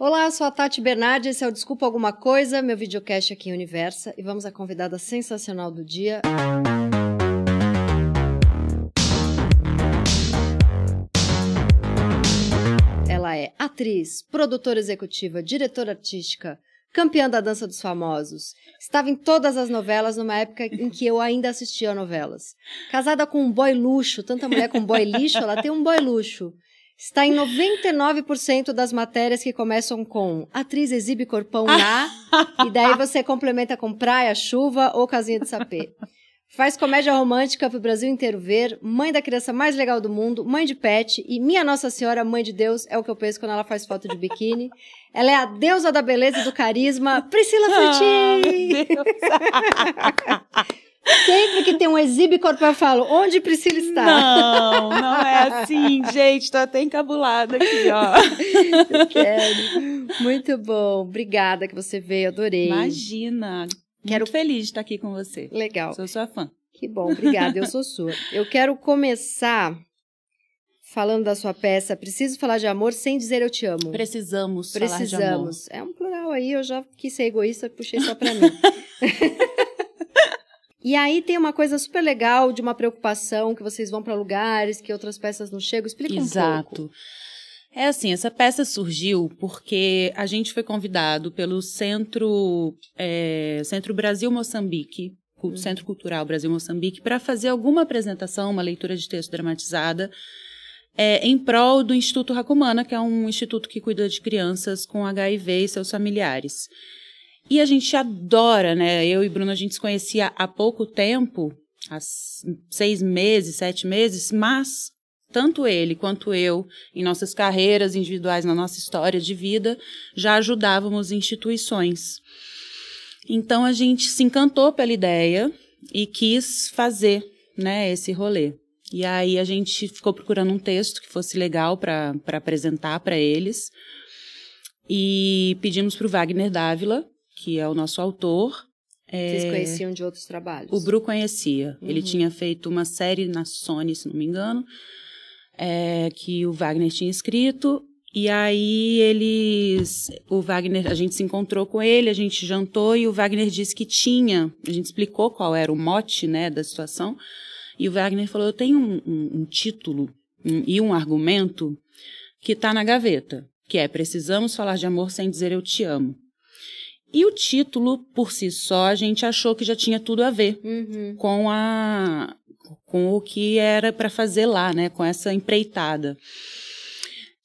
Olá, sou a Tati Bernardi, esse é o Desculpa Alguma Coisa, meu videocast aqui em Universa, e vamos à convidada sensacional do dia. Ela é atriz, produtora executiva, diretora artística, campeã da dança dos famosos. Estava em todas as novelas numa época em que eu ainda assistia novelas. Casada com um boy luxo, tanta mulher com boy lixo, ela tem um boy luxo. Está em 99% das matérias que começam com atriz exibe corpão na, e daí você complementa com praia, chuva ou casinha de sapê. Faz comédia romântica pro Brasil inteiro ver, mãe da criança mais legal do mundo, mãe de pet e minha Nossa Senhora, mãe de Deus, é o que eu penso quando ela faz foto de biquíni. Ela é a deusa da beleza e do carisma, Priscila Frutti! Ah, Sempre que tem um exibe corpo, eu falo, onde Priscila está? Não, não é assim, gente. Tô até encabulada aqui, ó. Eu quero. Muito bom. Obrigada que você veio, adorei. Imagina. Quero- Muito feliz de estar aqui com você. Legal. Sou sua fã. Que bom, obrigada. Eu sou sua. Eu quero começar falando da sua peça Preciso Falar de Amor Sem Dizer Eu Te Amo. Precisamos, falar de amor. Precisamos. É um plural aí, eu já quis ser egoísta, puxei só pra mim. e aí tem uma coisa super legal de uma preocupação que vocês vão pra lugares que outras peças não chegam. Explica um pouco. Exato. É assim, essa peça surgiu porque a gente foi convidado pelo Centro, é, Centro Brasil Moçambique, Cu- Centro Cultural Brasil Moçambique, para fazer alguma apresentação, uma leitura de texto dramatizada, é, em prol do Instituto Racumana, que é um instituto que cuida de crianças com HIV e seus familiares. E a gente adora, né? Eu e Bruno, a gente se conhecia há pouco tempo, há seis meses, sete meses, mas tanto ele quanto eu, em nossas carreiras individuais, na nossa história de vida, já ajudávamos instituições. Então a gente se encantou pela ideia e quis fazer, né, esse rolê. E aí a gente ficou procurando um texto que fosse legal para apresentar para eles. E pedimos para o Wagner Dávila, que é o nosso autor. Vocês é, conheciam de outros trabalhos? o Bru conhecia. Ele Uhum. tinha feito uma série na Sony, se não me engano, é, que o Wagner tinha escrito. E aí eles. O Wagner, a gente se encontrou com ele, a gente jantou e o Wagner disse que tinha. A gente explicou qual era o mote né, da situação. E o Wagner falou: Eu tenho um, um- um título um- e um argumento que está na gaveta, que é Precisamos falar de amor sem dizer eu te amo. E o título, por si só, a gente achou que já tinha tudo a ver Uhum. com a com o que era para fazer lá, né, com essa empreitada.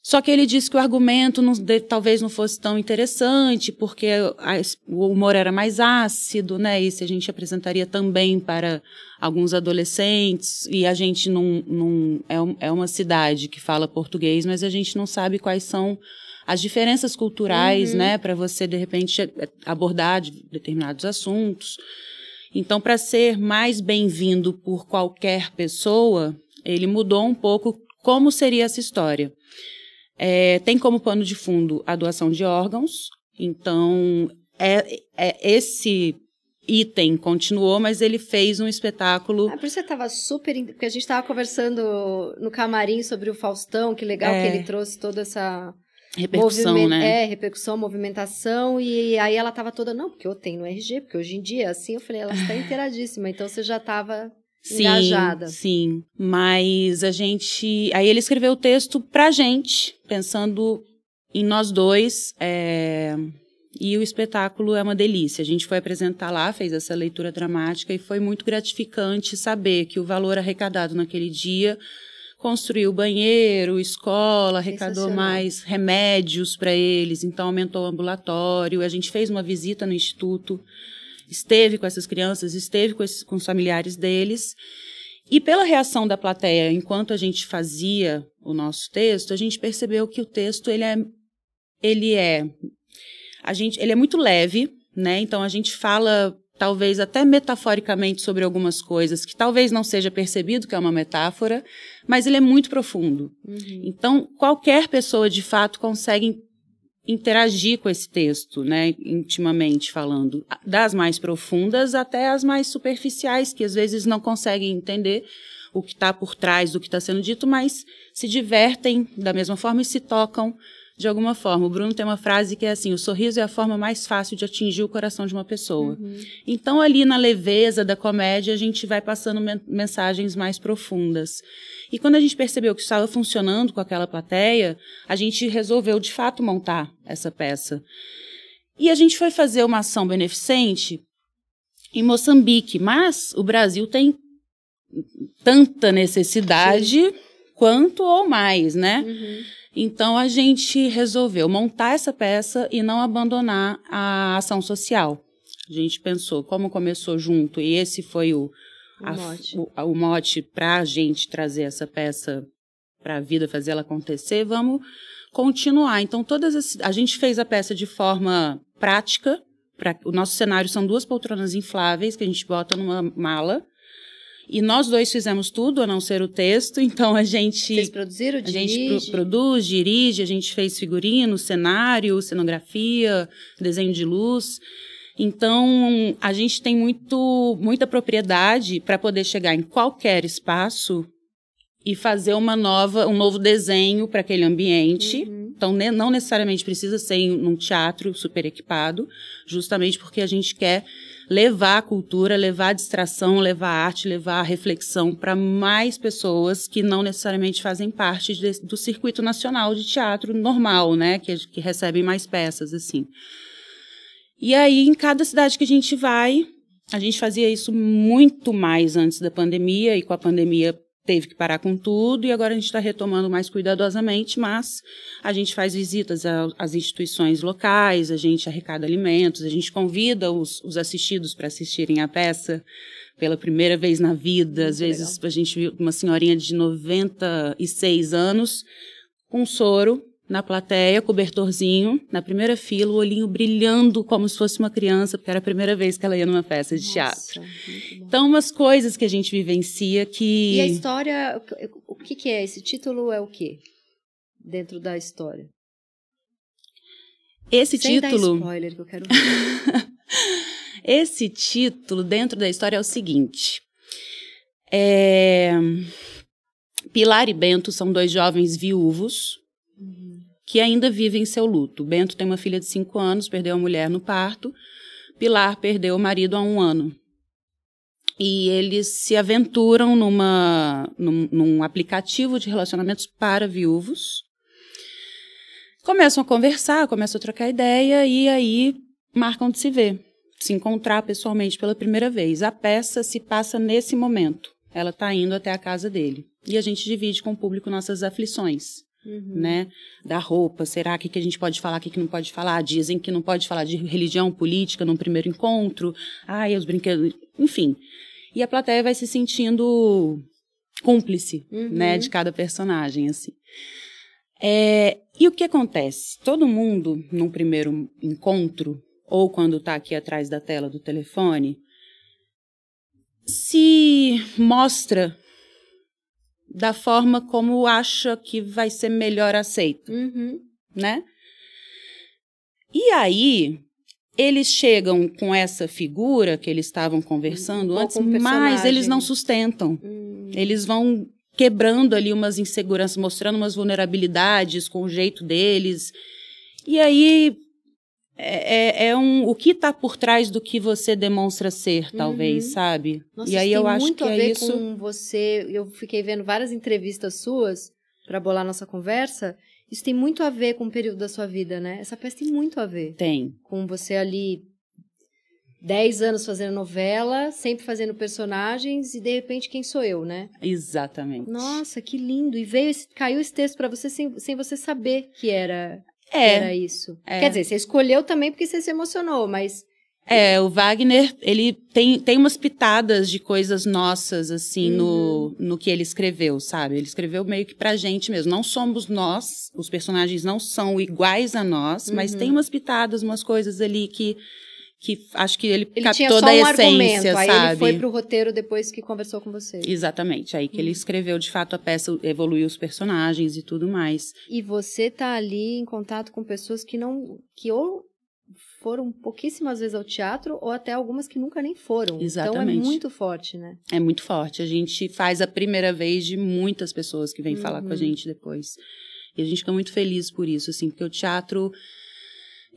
Só que ele disse que o argumento não- de- talvez não fosse tão interessante, porque a o humor era mais ácido, né? E se a gente apresentaria também para alguns adolescentes, e a gente não, não é, é uma cidade que fala português, mas a gente não sabe quais são as diferenças culturais, Uhum. né? Para você, de repente, abordar de- determinados assuntos. Então, para ser mais bem-vindo por qualquer pessoa, ele mudou um pouco como seria essa história. É, tem como pano de fundo a doação de órgãos, então é, é- esse item continuou, mas ele fez um espetáculo. Ah, por isso você tava super. Porque a gente tava conversando no camarim sobre o Faustão, que legal É. que ele trouxe toda essa. Repercussão, né? É, repercussão, movimentação. E aí ela tava toda, não, porque eu tenho no RG, porque hoje em dia, assim, eu falei, ela está inteiradíssima. Então você já tava Sim, engajada. sim. Mas a gente. Aí ele escreveu o texto pra gente, pensando em nós dois. é, E o espetáculo é uma delícia. A gente foi apresentar lá, fez essa leitura dramática e foi muito gratificante saber que o valor arrecadado naquele dia construiu banheiro, escola, arrecadou mais remédios para eles, então aumentou o ambulatório. A gente fez uma visita no instituto, esteve com essas crianças, esteve com, esses, com os familiares deles. E pela reação da plateia, enquanto a gente fazia o nosso texto, a gente percebeu que o texto ele é, ele é, a gente, ele é muito leve, né? Então a gente fala talvez até metaforicamente sobre algumas coisas que talvez não seja percebido que é uma metáfora, mas ele é muito profundo. Uhum. Então qualquer pessoa de fato consegue interagir com esse texto, né, intimamente falando, das mais profundas até as mais superficiais, que às vezes não conseguem entender o que está por trás do que está sendo dito, mas se divertem da mesma forma e se tocam de alguma forma. O Bruno tem uma frase que é assim: o sorriso é a forma mais fácil de atingir o coração de uma pessoa. Uhum. Então, ali na leveza da comédia, a gente vai passando men mensagens mais profundas. E quando a gente percebeu que estava funcionando com aquela plateia, a gente resolveu de fato montar essa peça. E a gente foi fazer uma ação beneficente em Moçambique, mas o Brasil tem tanta necessidade Sim. quanto ou mais, né? Uhum. Então a gente resolveu montar essa peça e não abandonar a ação social. A gente pensou, como começou junto, e esse foi o, o a, mote, o, mote para a gente trazer essa peça para a vida, fazer ela acontecer, vamos continuar. Então, todas as, a gente fez a peça de forma prática. Pra, o nosso cenário são duas poltronas infláveis que a gente bota numa mala e nós dois fizemos tudo, a não ser o texto, então a gente. Vocês produziram, A gente pro, produz, dirige, a gente fez figurino, cenário, cenografia, desenho de luz. Então, a gente tem muito, muita propriedade para poder chegar em qualquer espaço e fazer uma nova, um novo desenho para aquele ambiente. Uhum. Então, ne não necessariamente precisa ser em um teatro super equipado, justamente porque a gente quer levar a cultura, levar a distração, levar a arte, levar a reflexão para mais pessoas que não necessariamente fazem parte de, do circuito nacional de teatro normal, né? Que, que recebem mais peças, assim. E aí, em cada cidade que a gente vai, a gente fazia isso muito mais antes da pandemia, e com a pandemia teve que parar com tudo e agora a gente está retomando mais cuidadosamente, mas a gente faz visitas às instituições locais, a gente arrecada alimentos, a gente convida os, os assistidos para assistirem a peça pela primeira vez na vida. Às vezes legal. a gente viu uma senhorinha de 96 anos com soro na plateia, cobertorzinho, na primeira fila, o olhinho brilhando como se fosse uma criança, porque era a primeira vez que ela ia numa festa de Nossa, teatro. Então, umas coisas que a gente vivencia que. E a história, o que, que é? Esse título é o quê? Dentro da história. Esse Sem título. Dar spoiler que eu quero ver. Esse título dentro da história é o seguinte. É... Pilar e Bento são dois jovens viúvos que ainda vivem seu luto. Bento tem uma filha de cinco anos, perdeu a mulher no parto. Pilar perdeu o marido há um ano. E eles se aventuram numa, num, num aplicativo de relacionamentos para viúvos. Começam a conversar, começam a trocar ideia e aí marcam de se ver, se encontrar pessoalmente pela primeira vez. A peça se passa nesse momento. Ela está indo até a casa dele. E a gente divide com o público nossas aflições. Uhum. né? Da roupa, será que, que a gente pode falar, o que, que não pode falar? Dizem que não pode falar de religião, política num primeiro encontro. Ai, os brinquedos, enfim. E a plateia vai se sentindo cúmplice, uhum. né, de cada personagem, assim. É, e o que acontece? Todo mundo, num primeiro encontro, ou quando está aqui atrás da tela do telefone, se mostra da forma como acha que vai ser melhor aceito, uhum. né? E aí eles chegam com essa figura que eles estavam conversando um antes, mas eles não sustentam. Hum. Eles vão quebrando ali umas inseguranças, mostrando umas vulnerabilidades com o jeito deles. E aí é, é, é um, o que está por trás do que você demonstra ser, talvez, uhum. sabe? Nossa, e aí eu acho muito que a é ver isso. com você. Eu fiquei vendo várias entrevistas suas para bolar nossa conversa. Isso tem muito a ver com o período da sua vida, né? Essa peça tem muito a ver. Tem. Com você ali 10 anos fazendo novela, sempre fazendo personagens e de repente quem sou eu, né? Exatamente. Nossa, que lindo! E veio esse, caiu esse texto para você sem, sem você saber que era é. Era isso. É. Quer dizer, você escolheu também porque você se emocionou, mas. É, o Wagner, ele tem, tem umas pitadas de coisas nossas, assim, uhum. no, no que ele escreveu, sabe? Ele escreveu meio que pra gente mesmo. Não somos nós, os personagens não são iguais a nós, uhum. mas tem umas pitadas, umas coisas ali que que acho que ele, ele captou da essência, argumento, sabe? Aí ele foi pro roteiro depois que conversou com você. Exatamente, aí que ele hum. escreveu de fato a peça, evoluiu os personagens e tudo mais. E você tá ali em contato com pessoas que não que ou foram pouquíssimas vezes ao teatro ou até algumas que nunca nem foram. Exatamente. Então é muito forte, né? É muito forte. A gente faz a primeira vez de muitas pessoas que vêm uhum. falar com a uhum. gente depois. E a gente fica muito feliz por isso, assim, porque o teatro,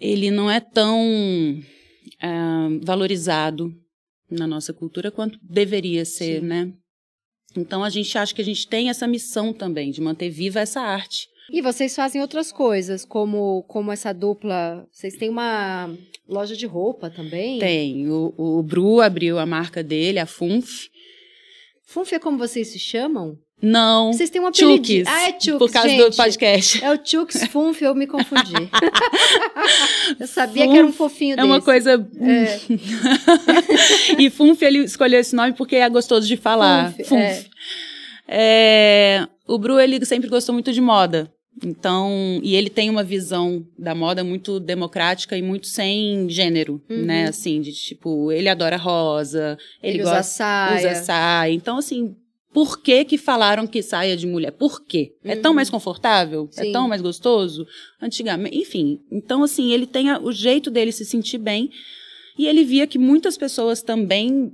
ele não é tão uh, valorizado na nossa cultura quanto deveria ser, Sim. né? Então a gente acha que a gente tem essa missão também de manter viva essa arte. E vocês fazem outras coisas, como, como essa dupla. Vocês têm uma loja de roupa também? Tem. O, o Bru abriu a marca dele, a Funf. Funf é como vocês se chamam? Não. Vocês têm um apelido. Ah, é Chukes, Por causa gente. do podcast. É o Chukes Funf, eu me confundi. eu sabia Funf que era um fofinho é desse. É uma coisa... É. e Funf, ele escolheu esse nome porque é gostoso de falar. Funf. Funf. É. É... O Bru, ele sempre gostou muito de moda. Então, e ele tem uma visão da moda muito democrática e muito sem gênero, uhum. né? Assim, de tipo, ele adora rosa, ele, ele gosta, usa saia. Usa saia. Então, assim, por que que falaram que saia de mulher? Por quê? Uhum. É tão uhum. mais confortável? É Sim. É tão mais gostoso? Antigamente, enfim. Então, assim, ele tem a, o jeito dele se sentir bem e ele via que muitas pessoas também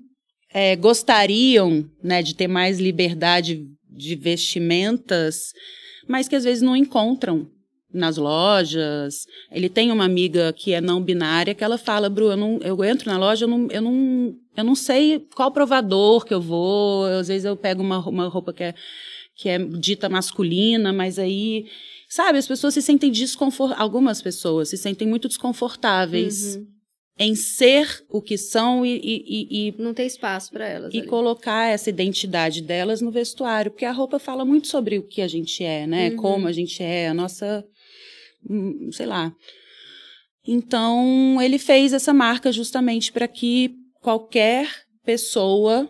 é, gostariam, né, de ter mais liberdade de vestimentas, mas que às vezes não encontram nas lojas. Ele tem uma amiga que é não binária que ela fala, Bru, eu, não, eu entro na loja, eu não, eu não, eu não sei qual provador que eu vou. Às vezes eu pego uma, uma roupa que é, que é dita masculina, mas aí, sabe, as pessoas se sentem desconfortáveis. Algumas pessoas se sentem muito desconfortáveis. Uhum. Em ser o que são e. e, e não tem espaço para elas. E ali. colocar essa identidade delas no vestuário, porque a roupa fala muito sobre o que a gente é, né? Uhum. Como a gente é, a nossa Hum, sei lá. Então, ele fez essa marca justamente para que qualquer pessoa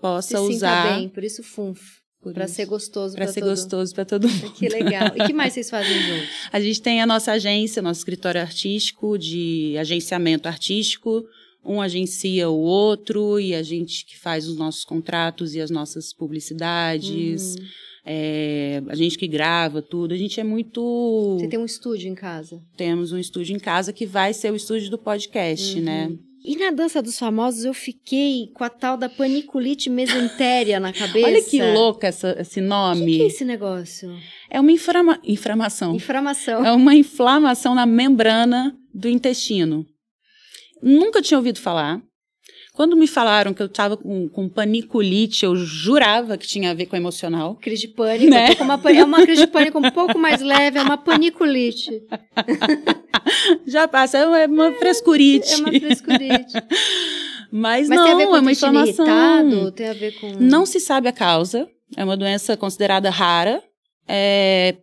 possa Se usar. bem, por isso funf. Para ser gostoso para ser todo... gostoso para todo mundo. Que legal. E que mais vocês fazem juntos? A gente tem a nossa agência, nosso escritório artístico de agenciamento artístico. Um agencia o outro e a gente que faz os nossos contratos e as nossas publicidades. Uhum. É, a gente que grava tudo, a gente é muito. Você tem um estúdio em casa? Temos um estúdio em casa que vai ser o estúdio do podcast, né? uhum. né? E na Dança dos Famosos eu fiquei com a tal da paniculite mesentéria na cabeça. Olha que louca essa, esse nome. O que, que, é esse negócio? É uma inflama... inflamação. Inflamação. É uma inflamação na membrana do intestino. Nunca tinha ouvido falar. Quando me falaram que eu estava com, com paniculite, eu jurava que tinha a ver com emocional. Crise de pânico. Né? Uma, é uma crise de pânico um pouco mais leve, é uma paniculite. Já passa, é uma, é uma frescurite. É uma frescurite. Mas, Mas não, é uma inflamação. Irritado, tem a ver com. Não se sabe a causa. É uma doença considerada rara. É,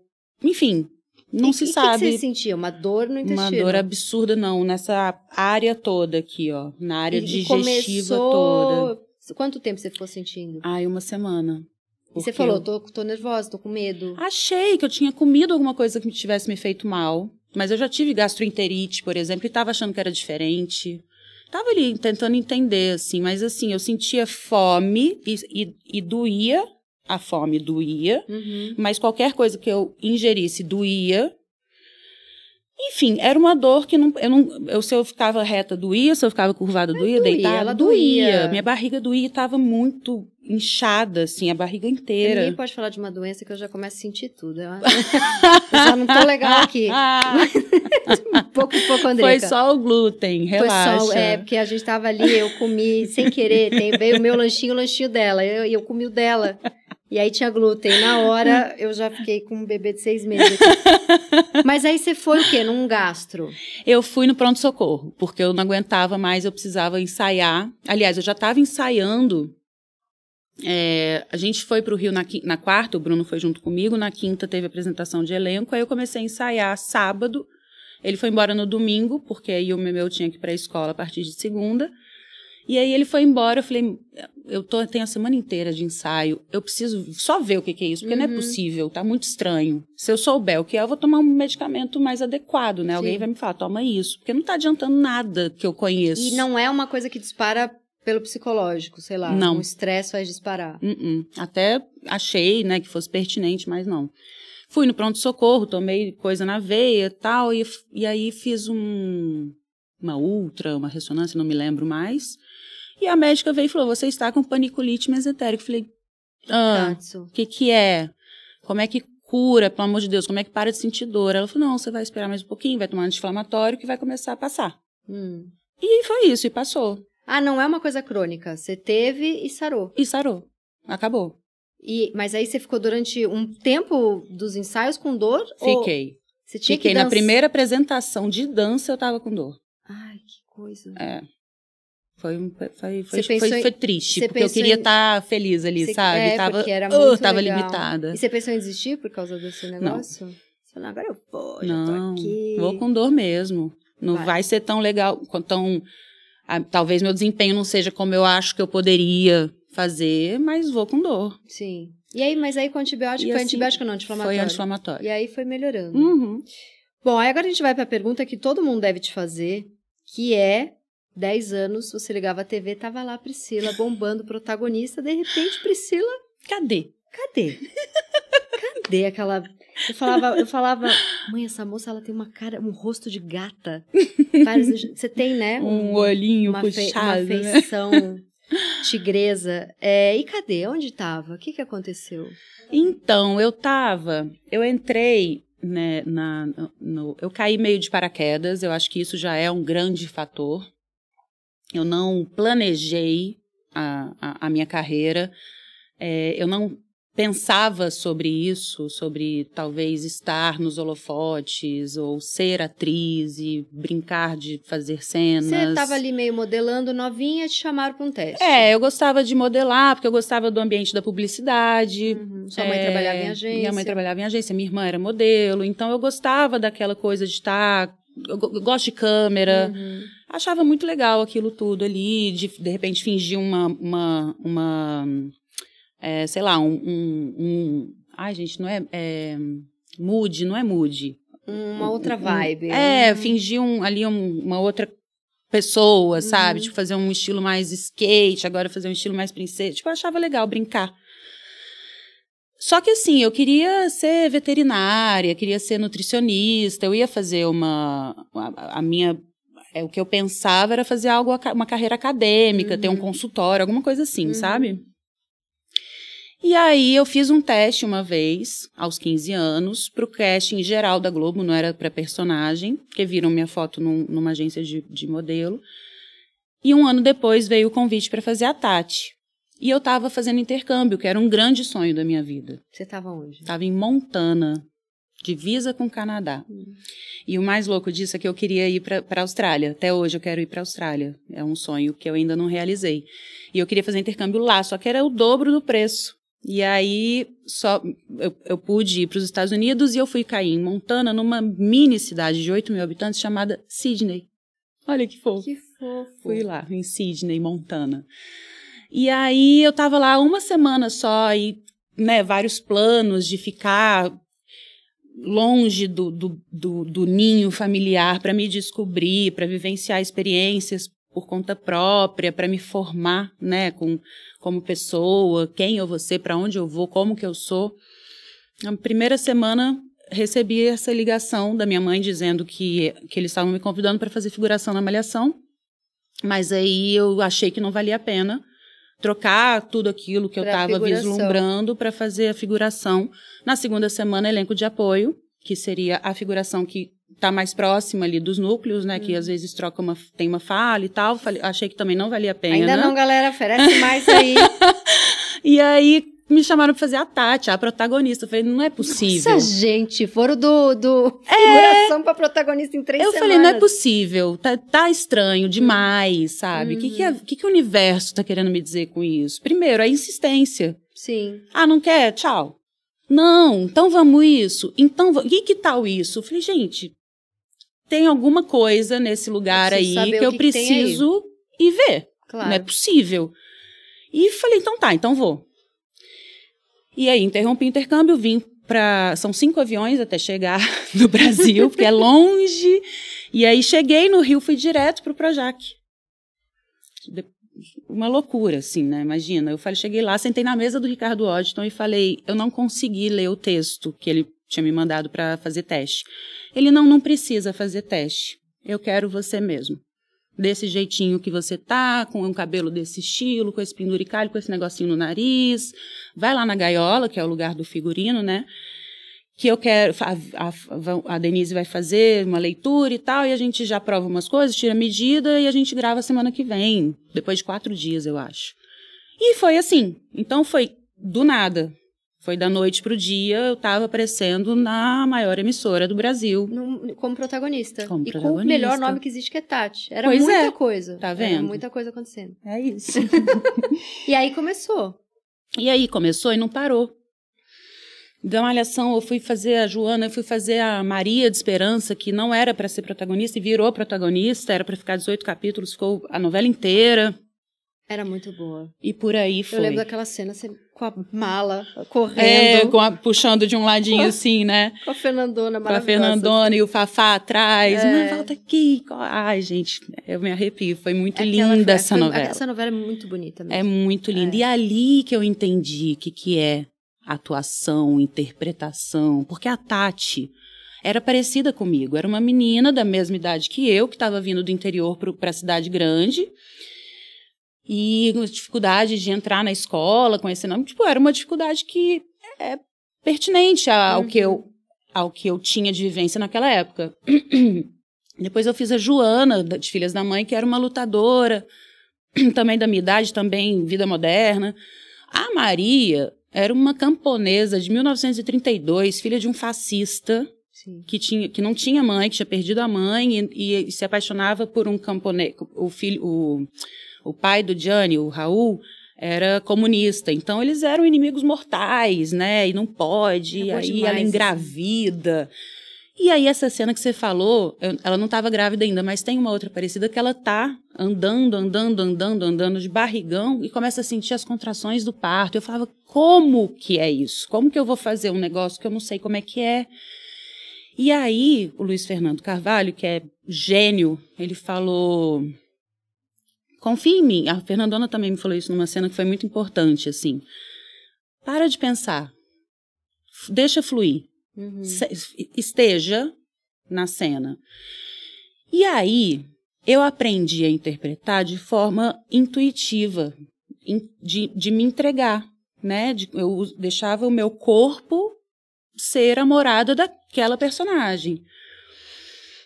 enfim, não e, se e sabe. O que você sentia? Uma dor no intestino? Uma dor absurda, não. Nessa área toda aqui, ó. Na área e, digestiva começou... toda. Quanto tempo você ficou sentindo? Ai, uma semana. E você falou, tô, tô nervosa, tô com medo. Achei que eu tinha comido alguma coisa que me tivesse me feito mal. Mas eu já tive gastroenterite, por exemplo, e tava achando que era diferente. Tava ali tentando entender, assim, mas assim, eu sentia fome e, e, e doía a fome doía, uhum. mas qualquer coisa que eu ingerisse doía. Enfim, era uma dor que não, eu não, eu, se eu ficava reta doía, se eu ficava curvada doía, doía deitada ela doía. doía. Minha barriga doía, estava muito inchada, assim, a barriga inteira. Ninguém pode falar de uma doença que eu já começo a sentir tudo. Eu, já não tô legal aqui. pouco, um pouco, André. Foi só o glúten, relaxa. Foi só, é, porque a gente tava ali, eu comi sem querer, tem, veio o meu lanchinho, o lanchinho dela, e eu, eu comi o dela. E aí tinha glúten. Na hora eu já fiquei com um bebê de seis meses. Mas aí você foi o quê? Num gastro? Eu fui no pronto-socorro, porque eu não aguentava mais, eu precisava ensaiar. Aliás, eu já estava ensaiando. É, a gente foi para o Rio na, na quarta, o Bruno foi junto comigo. Na quinta teve apresentação de elenco. Aí eu comecei a ensaiar sábado. Ele foi embora no domingo, porque aí o meu tinha que ir para a escola a partir de segunda. E aí ele foi embora, eu falei, eu tô, tenho a semana inteira de ensaio, eu preciso só ver o que, que é isso, porque uhum. não é uhum. possível, tá muito estranho. Se eu souber o que é, eu vou tomar um medicamento mais adequado, né? Sim. Alguém vai me falar, toma isso, porque não tá adiantando nada que eu conheço. E não é uma coisa que dispara pelo psicológico, sei lá. Não. O estresse faz disparar. Uh -uh. Até achei, né, que fosse pertinente, mas não. Fui no pronto-socorro, tomei coisa na veia tal, e, e aí fiz um, uma ultra, uma ressonância, não me lembro mais. E a médica veio e falou: Você está com paniculite mesentérica. Eu falei: Ah, o que, que é? Como é que loucura, pelo amor de Deus, como é que para de sentir dor? Ela falou, não, você vai esperar mais um pouquinho, vai tomar anti-inflamatório que vai começar a passar. Hum. E foi isso, e passou. Ah, não é uma coisa crônica. Você teve e sarou. E sarou. Acabou. E, mas aí você ficou durante um tempo dos ensaios com dor? ou Fiquei. Você tinha Fiquei que na primeira apresentação de dança, eu tava com dor. Ai, que coisa. É. Foi, foi, foi, foi, foi triste, porque eu queria em- estar feliz ali, Você- sabe? é, tava, era uh, muito tava legal. limitada. E você pensou em desistir por causa desse negócio? Você falou, agora eu vou, já Não, tô aqui. vou com dor mesmo. Não Vai. vai, ser tão legal, tão... ah, talvez meu desempenho não seja como eu acho que eu poderia fazer, mas vou com dor. Sim. E aí, mas aí com antibiótico, E foi assim, antibiótico ou não, anti-inflamatório? Foi anti-inflamatório. E aí foi melhorando. Uhum. Bom, aí agora a gente vai pra pergunta que todo mundo deve te fazer, que é 10 anos, você ligava a TV, tava lá a Priscila bombando, protagonista, de repente Priscila, Cadê? cadê? Cadê aquela eu falava, eu falava, mãe, essa moça ela tem uma cara, um rosto de gata. Você tem, né? Um olhinho uma, fe- puxado, uma né? feição tigresa. É, e cadê? Onde tava? O que que aconteceu? Então, eu tava, eu entrei, né, na, no, eu caí meio de paraquedas, eu acho que isso já é um grande fator. Eu não planejei a, a, a minha carreira, é, eu não pensava sobre isso, sobre talvez estar nos holofotes ou ser atriz e brincar de fazer cenas. Você tava ali meio modelando novinha, te chamaram pra um teste. É, eu gostava de modelar, porque eu gostava do ambiente da publicidade. Uhum. Sua mãe É, trabalhava em agência. Minha mãe trabalhava em agência, minha irmã era modelo, então eu gostava daquela coisa de estar. Eu, go- eu gosto de câmera. Uhum. Achava muito legal aquilo tudo ali, de de repente fingir uma. uma, uma é, sei lá, um, um, um- Ai, gente, não é. é mood, não é mood. Uma outra Um- vibe. É, Uhum. fingir um, ali um- uma outra pessoa, sabe? Uhum. Tipo, fazer um estilo mais skate, agora fazer um estilo mais princesa. Tipo, eu achava legal brincar. Só que assim, eu queria ser veterinária, queria ser nutricionista, eu ia fazer uma. A, a minha. É, o que eu pensava era fazer algo, uma carreira acadêmica, ter um Uhum. consultório, alguma coisa assim, Uhum. sabe? E aí eu fiz um teste uma vez, aos 15 anos, pro casting geral da Globo, não era para personagem, porque viram minha foto num- numa agência de, de modelo. E um ano depois veio o convite para fazer a Tati. E eu tava fazendo intercâmbio, que era um grande sonho da minha vida. Você tava onde? Tava em Montana, divisa com o Canadá. Hum. E o mais louco disso é que eu queria ir para a Austrália. Até hoje eu quero ir para a Austrália. É um sonho que eu ainda não realizei. E eu queria fazer intercâmbio lá, só que era o dobro do preço. E aí só eu, eu pude ir para os Estados Unidos e eu fui cair em Montana, numa mini cidade de 8 mil habitantes chamada Sydney. Olha que fofo. Que fofo. Fui lá, em Sydney, Montana. E aí eu tava lá uma semana só e, né, vários planos de ficar longe do, do, do, do ninho familiar para me descobrir, para vivenciar experiências por conta própria, para me formar, né, com, como pessoa, quem eu vou ser, para onde eu vou, como que eu sou. Na primeira semana recebi essa ligação da minha mãe dizendo que, que eles estavam me convidando para fazer figuração na Malhação, mas aí eu achei que não valia a pena trocar tudo aquilo que eu estava vislumbrando para fazer a figuração. Na segunda semana, elenco de apoio, que seria a figuração que está mais próxima ali dos núcleos, né? Hum. Que às vezes troca uma, tem uma fala e tal. Falei, achei que também não valia a pena. Ainda não, galera. Oferece mais aí. E aí me chamaram para fazer a Tati, a protagonista. Eu falei, não é possível. Nossa, gente, foram do, do figuração pra protagonista em três É. Eu semanas. falei, não é possível, tá, tá estranho demais, sabe? O que, que, é- que, que o universo tá querendo me dizer com isso? Primeiro, a insistência. Sim. Ah, não quer? Tchau. Não, então vamos isso. Então, va- e que tal isso? Eu falei, gente, tem alguma coisa nesse lugar Eu aí que o eu que que preciso ir ver. Claro. Não é possível. E falei, então tá, então vou. E aí, interrompi o intercâmbio, vim para São cinco aviões até chegar no Brasil, porque é longe. E aí cheguei no Rio, fui direto pro Projac. De- Uma loucura, assim, né? Imagina. Eu falei, cheguei lá, sentei na mesa do Ricardo Odton e falei, eu não consegui ler o texto que ele tinha me mandado para fazer teste. Ele não, não precisa fazer teste. Eu quero você mesmo desse jeitinho que você tá, com um cabelo desse estilo, com esse penduricalho, com esse negocinho no nariz. Vai lá na gaiola, que é o lugar do figurino, né? que eu quero, a, a, a, Denise vai fazer uma leitura e tal, e a gente já prova umas coisas, tira medida e a gente grava semana que vem, depois de quatro dias, eu acho. E foi assim. Então foi do nada. Foi da noite pro dia, eu estava aparecendo na maior emissora do Brasil. No, como protagonista. Como e protagonista. com o melhor nome que existe, que é Tati. Era pois muita é. coisa. Tá vendo? Era muita coisa acontecendo. É isso. e aí começou. E aí começou e não parou. Da Malhação, eu fui fazer a Joana, eu fui fazer a Maria de Esperança, que não era para ser protagonista e virou protagonista, era para ficar 18 capítulos, ficou a novela inteira. Era muito boa. E por aí foi. Eu lembro daquela cena você, com a mala correndo. É, a, puxando de um ladinho a- assim, né? Com a Fernandona Com a maravilhosa. Fernandona e o Fafá atrás. É. Mãe, volta aqui. Ai, gente, eu me arrepio. Foi muito linda essa foi- novela. Essa novela é muito bonita mesmo. É muito linda. É. E ali que eu entendi o que, que é atuação, interpretação. Porque a Tati era parecida comigo. Era uma menina da mesma idade que eu, que estava vindo do interior para a cidade grande. E com dificuldade de entrar na escola, conhecer nome. Tipo, era uma dificuldade que é pertinente ao, Uhum. que eu, ao que eu tinha de vivência naquela época. Depois eu fiz a Joana, de Filhas da Mãe, que era uma lutadora, também da minha idade, também vida moderna. A Maria era uma camponesa de 1932, filha de um fascista, Sim. que, tinha, que não tinha mãe, que tinha perdido a mãe e, e se apaixonava por um camponês. O, filho, o, o pai do Gianni, o Raul, era comunista. Então eles eram inimigos mortais, né? E não pode. É e aí demais ela engravida. E aí essa cena que você falou, ela não estava grávida ainda, mas tem uma outra parecida que ela tá andando, andando, andando, andando de barrigão e começa a sentir as contrações do parto. Eu falava, como que é isso? Como que eu vou fazer um negócio que eu não sei como é que é? E aí, o Luiz Fernando Carvalho, que é gênio, ele falou: confia em mim. A Fernandona também me falou isso numa cena que foi muito importante, assim. Para de pensar. Deixa fluir. Uhum. Esteja na cena. E aí, eu aprendi a interpretar de forma intuitiva, in- de, de me entregar, né? De- eu deixava o meu corpo ser a morada daquela personagem.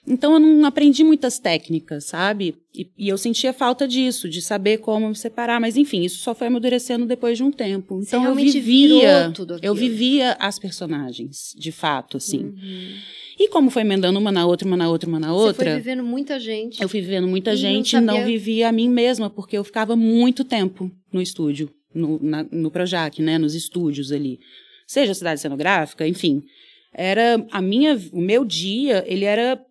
Então eu não aprendi muitas técnicas, sabe? E, e eu sentia falta disso, de saber como me separar. Mas enfim, isso só foi amadurecendo depois de um tempo. Então eu vivia, eu vivia as personagens, de fato, assim. Uhum. E como foi emendando uma na outra, uma na outra, uma na Você foi outra, vivendo muita gente. eu fui vivendo muita E não gente e não sabia- vivia a mim mesma, porque eu ficava muito tempo no estúdio, no, na, no Projac, né, nos estúdios ali. Seja cidade cenográfica, enfim. Era a minha, o meu dia, ele era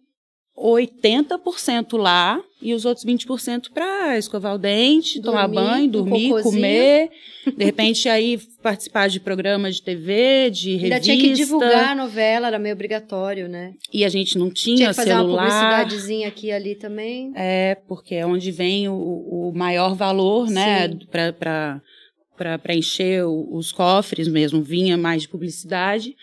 80% lá e os outros 20% para escovar o dente, tomar Dormir, banho, um dormir, cocôzinho. comer, de repente aí participar de programas de TV, de revista. Ainda tinha que divulgar a novela, era meio obrigatório, né? E a gente não tinha, Tinha que fazer celular. uma publicidadezinha aqui e ali também. É, porque é onde vem o, o maior valor, né? Para preencher os cofres mesmo, vinha mais de publicidade.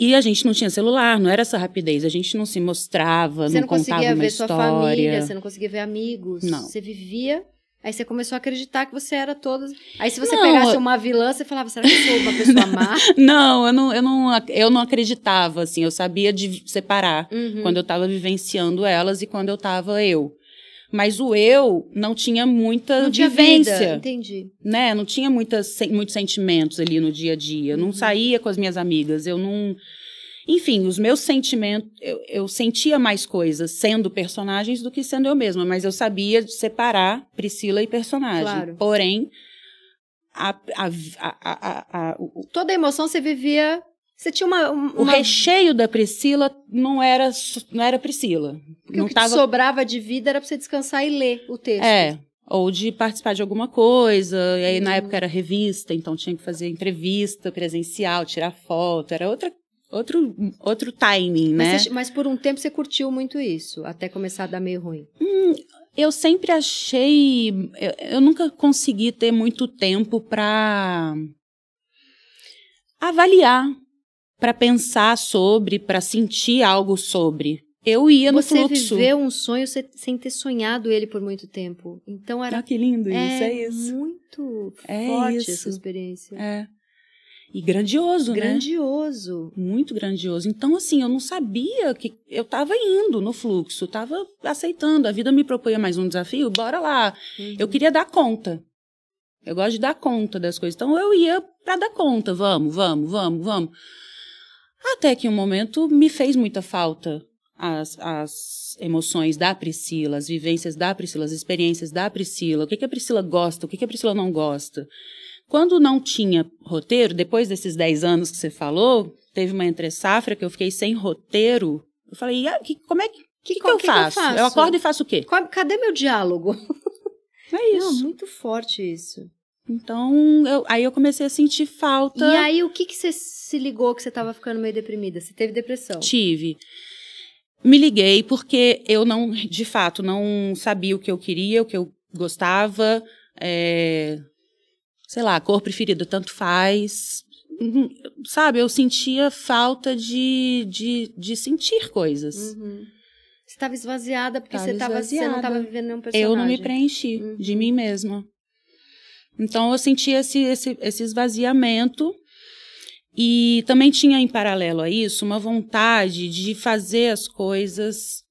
E a gente não tinha celular, não era essa rapidez. A gente não se mostrava, Você não, não contava conseguia uma ver sua história. família, você não conseguia ver amigos. Não. Você vivia. Aí você começou a acreditar que você era todas. Aí se você Não, pegasse uma vilã, você falava, será que eu sou uma pessoa má? Não, eu não, eu não, eu não acreditava, assim. Eu sabia de separar Uhum. quando eu estava vivenciando elas e quando eu estava eu. Mas o eu não tinha muita não tinha vivência. vida. Entendi. né? Não tinha muitas, sen- muitos sentimentos ali no dia a dia. Uhum. não saía com as minhas amigas, eu não. Enfim, os meus sentimentos, eu, eu sentia mais coisas sendo personagens do que sendo eu mesma, mas eu sabia separar Priscila e personagem. Claro. Porém, a, a, a, a- Toda a emoção você vivia. Você tinha uma. um- o uma recheio da Priscila não era, não era Priscila. porque não o que tava sobrava de vida era pra você descansar e ler o texto. É, ou de participar de alguma coisa. E aí, na época, era revista, então tinha que fazer entrevista presencial, tirar foto. Era outra, outro, outro timing, né? Mas, mas por um tempo você curtiu muito isso, até começar a dar meio ruim. Eu sempre achei. Eu, eu nunca consegui ter muito tempo para avaliar, para pensar sobre, para sentir algo sobre. Eu ia no você fluxo. viveu um sonho se- sem ter sonhado ele por muito tempo. Então era Ah, que lindo isso, é, isso. muito É forte isso. essa experiência. É. E grandioso, né? Grandioso. Muito grandioso. Então, assim, eu não sabia que eu estava indo no fluxo, estava aceitando. A vida me propunha mais um desafio, bora lá. Uhum. Eu queria dar conta. Eu gosto de dar conta das coisas. Então, eu ia para dar conta. Vamos, vamos, vamos, vamos. Até que um momento me fez muita falta as, as emoções da Priscila, as vivências da Priscila, as experiências da Priscila, o que, que a Priscila gosta, o que, que a Priscila não gosta. Quando não tinha roteiro, depois desses 10 anos que você falou, teve uma entre-safra que eu fiquei sem roteiro. Eu falei, ah, que, como é que, que, que, que, eu, que faço? eu faço? eu acordo e faço o quê? Cadê meu diálogo? É isso. Não, muito forte isso. Então, eu, aí eu comecei a sentir falta. E aí, o que que você se ligou que você estava ficando meio deprimida? Você teve depressão? Tive. Me liguei porque eu não, de fato, não sabia o que eu queria, o que eu gostava. É, sei lá, cor preferida, tanto faz. Uhum, sabe, eu sentia falta de, de, de sentir coisas. Uhum. Você estava esvaziada porque Tava você, tava, você não esvaziada. estava vivendo nenhum personagem. Eu não me preenchi Uhum. de mim mesma. Então eu senti esse, esse, esse esvaziamento. E também tinha em paralelo a isso uma vontade de fazer as coisas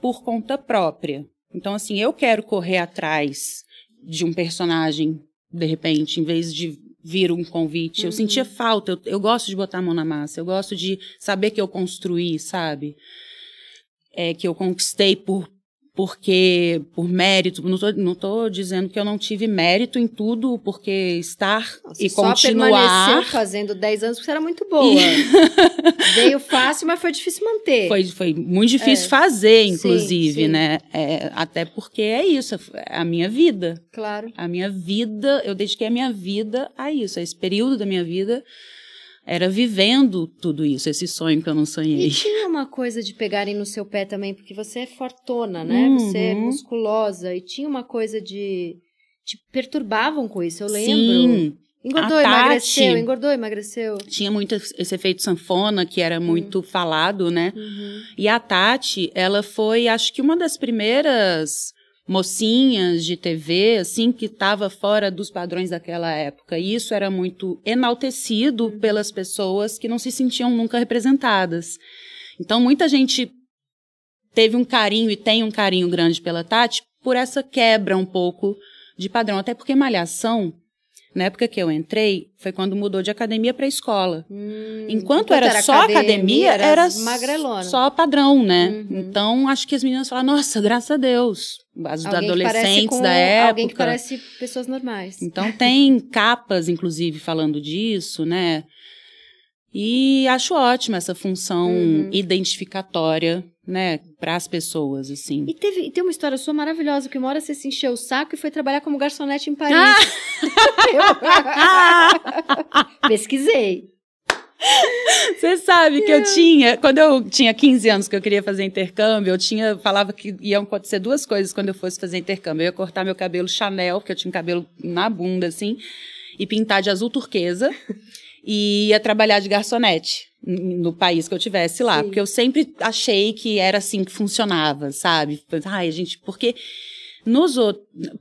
por conta própria. Então, assim, eu quero correr atrás de um personagem, de repente, em vez de vir um convite. Eu Uhum. sentia falta, eu, eu gosto de botar a mão na massa, eu gosto de saber que eu construí, sabe? É, que eu conquistei por porque por mérito, não tô, não tô dizendo que eu não tive mérito em tudo, porque estar e só continuar permaneceu fazendo 10 anos porque era muito boa. Veio fácil, mas foi difícil manter. Foi, foi muito difícil É. fazer, Sim, inclusive, sim. né? É, até porque é isso, é a minha vida. Claro. A minha vida, eu dediquei a minha vida a isso. A esse período da minha vida era vivendo tudo isso, esse sonho que eu não E sonhei. tinha uma coisa de pegarem no seu pé também, porque você é fortona, né? Uhum. Você é musculosa. E tinha uma coisa de. Te perturbavam com isso, eu lembro. Sim, Engordou, Tati- emagreceu, engordou, emagreceu. tinha muito esse efeito sanfona, que era muito falado, né? Uhum. E a Tati, ela foi, acho que uma das primeiras mocinhas de TV, assim, que estava fora dos padrões daquela época. E isso era muito enaltecido pelas pessoas que não se sentiam nunca representadas. Então, muita gente teve um carinho e tem um carinho grande pela Tati por essa quebra um pouco de padrão. Até porque Malhação, na época que eu entrei, foi quando mudou de academia para escola. Hum, Enquanto era, só academia, era magrelona. só padrão, né? Uhum. Então, acho que as meninas falaram, nossa, graças a Deus. As Alguém adolescentes da época. Alguém que parece pessoas normais. Então, tem capas, inclusive, falando disso, né? E acho ótima essa função Uhum. identificatória, né, para as pessoas, assim. E, teve, e tem uma história sua maravilhosa, que uma hora você se encheu o saco e foi trabalhar como garçonete em Paris. Eu- Pesquisei. Você sabe que É. eu tinha, quando eu tinha 15 anos que eu queria fazer intercâmbio, eu tinha, falava que iam acontecer duas coisas quando eu fosse fazer intercâmbio. Eu ia cortar meu cabelo Chanel, porque eu tinha um cabelo na bunda, assim, e pintar de azul turquesa, e ia trabalhar de garçonete no país que eu tivesse lá. Sim. Porque eu sempre achei que era assim que funcionava, sabe? Ai, gente, porque nos,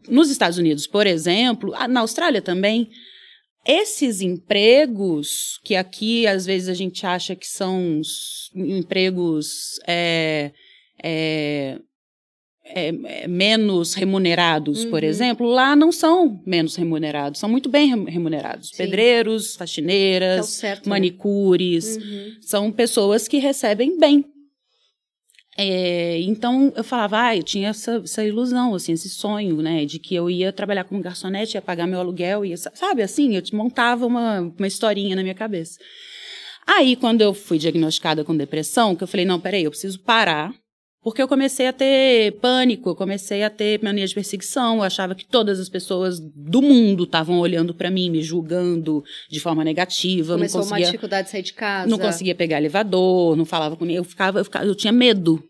nos Estados Unidos, por exemplo, na Austrália também, esses empregos, que aqui às vezes a gente acha que são os empregos é, é, é, é, menos remunerados, por Uhum. exemplo, lá não são menos remunerados, são muito bem rem- remunerados. Sim. Pedreiros, Que é faxineiras, certo. né? manicures, Uhum. são pessoas que recebem bem. É, então eu falava, ah, eu tinha essa, essa ilusão, assim, esse sonho, né, de que eu ia trabalhar como garçonete, ia pagar meu aluguel, ia, sabe, assim, eu montava uma, uma historinha na minha cabeça. Aí, quando eu fui diagnosticada com depressão, que eu falei, não, peraí, eu preciso parar, porque eu comecei a ter pânico, eu comecei a ter mania de perseguição, eu achava que todas as pessoas do mundo estavam olhando para mim, me julgando de forma negativa, eu não Começou uma conseguia dificuldade de sair de casa. não conseguia pegar elevador, não falava com ninguém. Eu ficava, eu ficava, eu tinha medo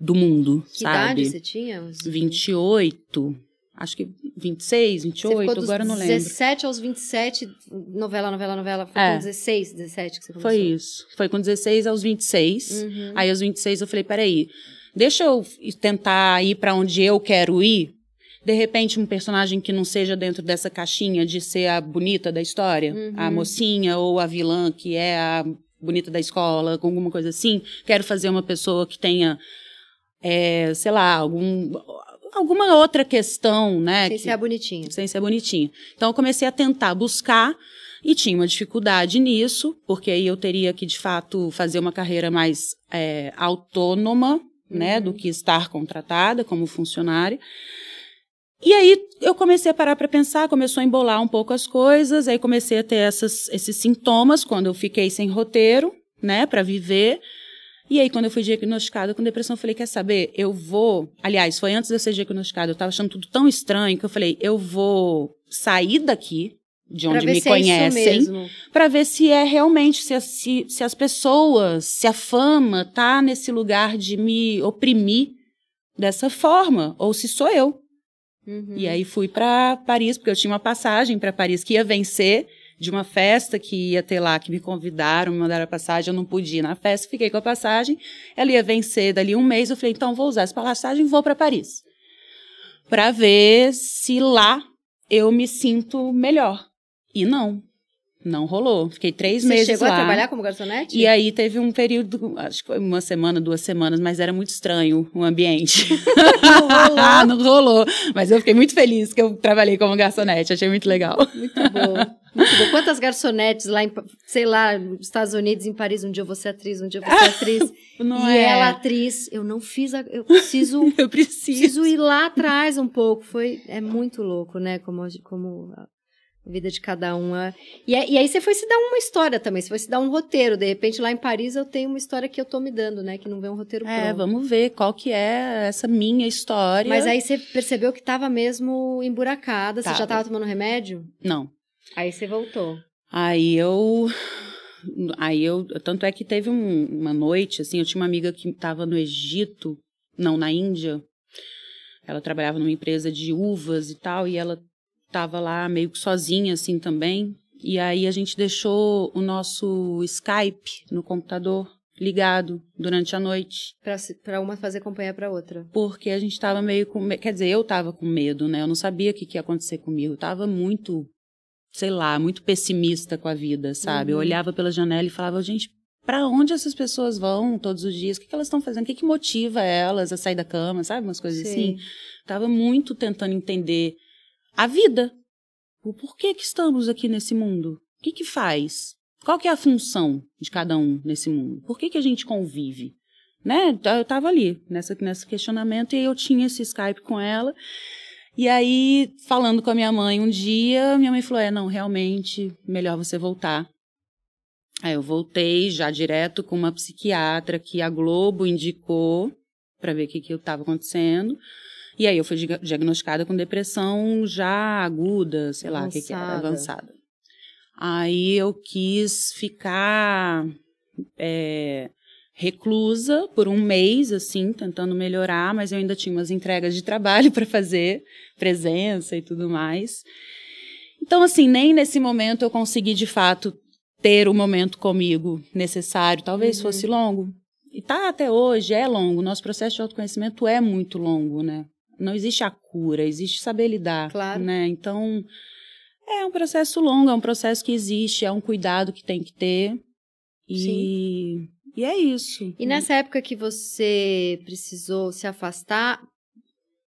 do mundo, Que sabe? idade você tinha? Uns 28, acho que 26, Você 28, ficou dos agora eu não lembro. 17 aos 27, novela, novela, novela. Foi É. com 16, 17 que você começou. Foi isso. Foi com 16 aos 26. Uhum. Aí aos 26 eu falei, peraí, deixa eu tentar ir para onde eu quero ir. de repente um personagem que não seja dentro dessa caixinha de ser a bonita da história, Uhum. a mocinha ou a vilã que é a bonita da escola, com alguma coisa assim. Quero fazer uma pessoa que tenha, é, sei lá, algum, alguma outra questão, né? Sem que- ser bonitinha. sem ser bonitinha. Então eu comecei a tentar buscar e tinha uma dificuldade nisso, porque aí eu teria que de fato fazer uma carreira mais é, autônoma, né, do que estar contratada como funcionária. E aí eu comecei a parar para pensar, começou a embolar um pouco as coisas, aí comecei a ter essas, esses sintomas quando eu fiquei sem roteiro, né, para viver. E aí, quando eu fui diagnosticada com depressão, eu falei: quer saber? Eu vou. Aliás, foi antes de eu ser diagnosticada, eu tava achando tudo tão estranho que eu falei: eu vou sair daqui, de onde me é conhecem, mesmo. para ver se é realmente, se, as- se, se as pessoas, se a fama tá nesse lugar de me oprimir dessa forma, ou se sou eu. Uhum. E aí fui para Paris, porque eu tinha uma passagem para Paris que ia vencer de uma festa que ia ter lá, que me convidaram, me mandaram a passagem, eu não pude ir na festa, fiquei com a passagem, ela ia vencer dali um mês, eu falei, então vou usar essa passagem e vou para Paris. Para ver se lá eu me sinto melhor. E não, não rolou. Fiquei três Você meses chegou lá. a trabalhar como garçonete? E aí teve um período, acho que foi uma semana, duas semanas, mas era muito estranho o ambiente. Não rolou. não rolou. Mas eu fiquei muito feliz que eu trabalhei como garçonete, achei muito legal. Muito bom. Muito bom. Quantas garçonetes lá, em, sei lá, nos Estados Unidos, em Paris, um dia eu vou ser atriz, um dia eu vou ser atriz. Não e é? ela, atriz, eu não fiz, a, eu preciso, Eu preciso. preciso ir lá atrás um pouco. Foi, é muito louco, né, como, como a vida de cada um. é. E, aí- e aí você foi se dar uma história também, você foi se dar um roteiro. De repente, lá em Paris, eu tenho uma história que eu tô me dando, né, que não vem um roteiro É, pronto. vamos ver qual que é essa minha história. Mas aí você percebeu que tava mesmo emburacada, você já Tava. tava tomando remédio? Não. Aí você voltou. Aí eu. Aí eu. Tanto é que teve um- uma noite, assim, eu tinha uma amiga que estava no Egito, não, na Índia. Ela trabalhava numa empresa de uvas e tal, e ela estava lá meio que sozinha, assim, também. E aí a gente deixou o nosso Skype no computador ligado durante a noite. Pra uma fazer companhia pra outra. Porque a gente tava meio com. Quer dizer, eu tava com medo, né? Eu não sabia o que, que ia acontecer comigo. Eu tava muito, sei lá, muito pessimista com a vida, sabe? Eu Uhum. olhava pela janela e falava, gente, pra onde essas pessoas vão todos os dias? O que, que elas estão fazendo? O que, que motiva elas a sair da cama, sabe? Umas coisas assim. Tava muito tentando entender a vida. O porquê que estamos aqui nesse mundo? O que que faz? Qual que é a função de cada um nesse mundo? Por que que a gente convive? Né? Eu tava ali, nessa, nesse questionamento, e eu tinha esse Skype com ela. E aí, falando com a minha mãe um dia, minha mãe falou: é, não, realmente, melhor você voltar. Aí eu voltei já direto com uma psiquiatra que a Globo indicou para ver o que que estava acontecendo. E aí eu fui diagnosticada com depressão já aguda, sei lá o que, que era, Avançada. avançada. Aí eu quis ficar é, reclusa por um mês, assim, tentando melhorar, mas eu ainda tinha umas entregas de trabalho para fazer, presença e tudo mais. Então, assim, nem nesse momento eu consegui de fato ter o momento comigo necessário. Talvez Uhum. fosse longo. E tá até hoje, é longo. Nosso processo de autoconhecimento é muito longo, né? Não existe a cura, existe saber lidar. Claro. Né? Então, é um processo longo, é um processo que existe, é um cuidado que tem que ter. E, e é isso. E nessa época que você precisou se afastar,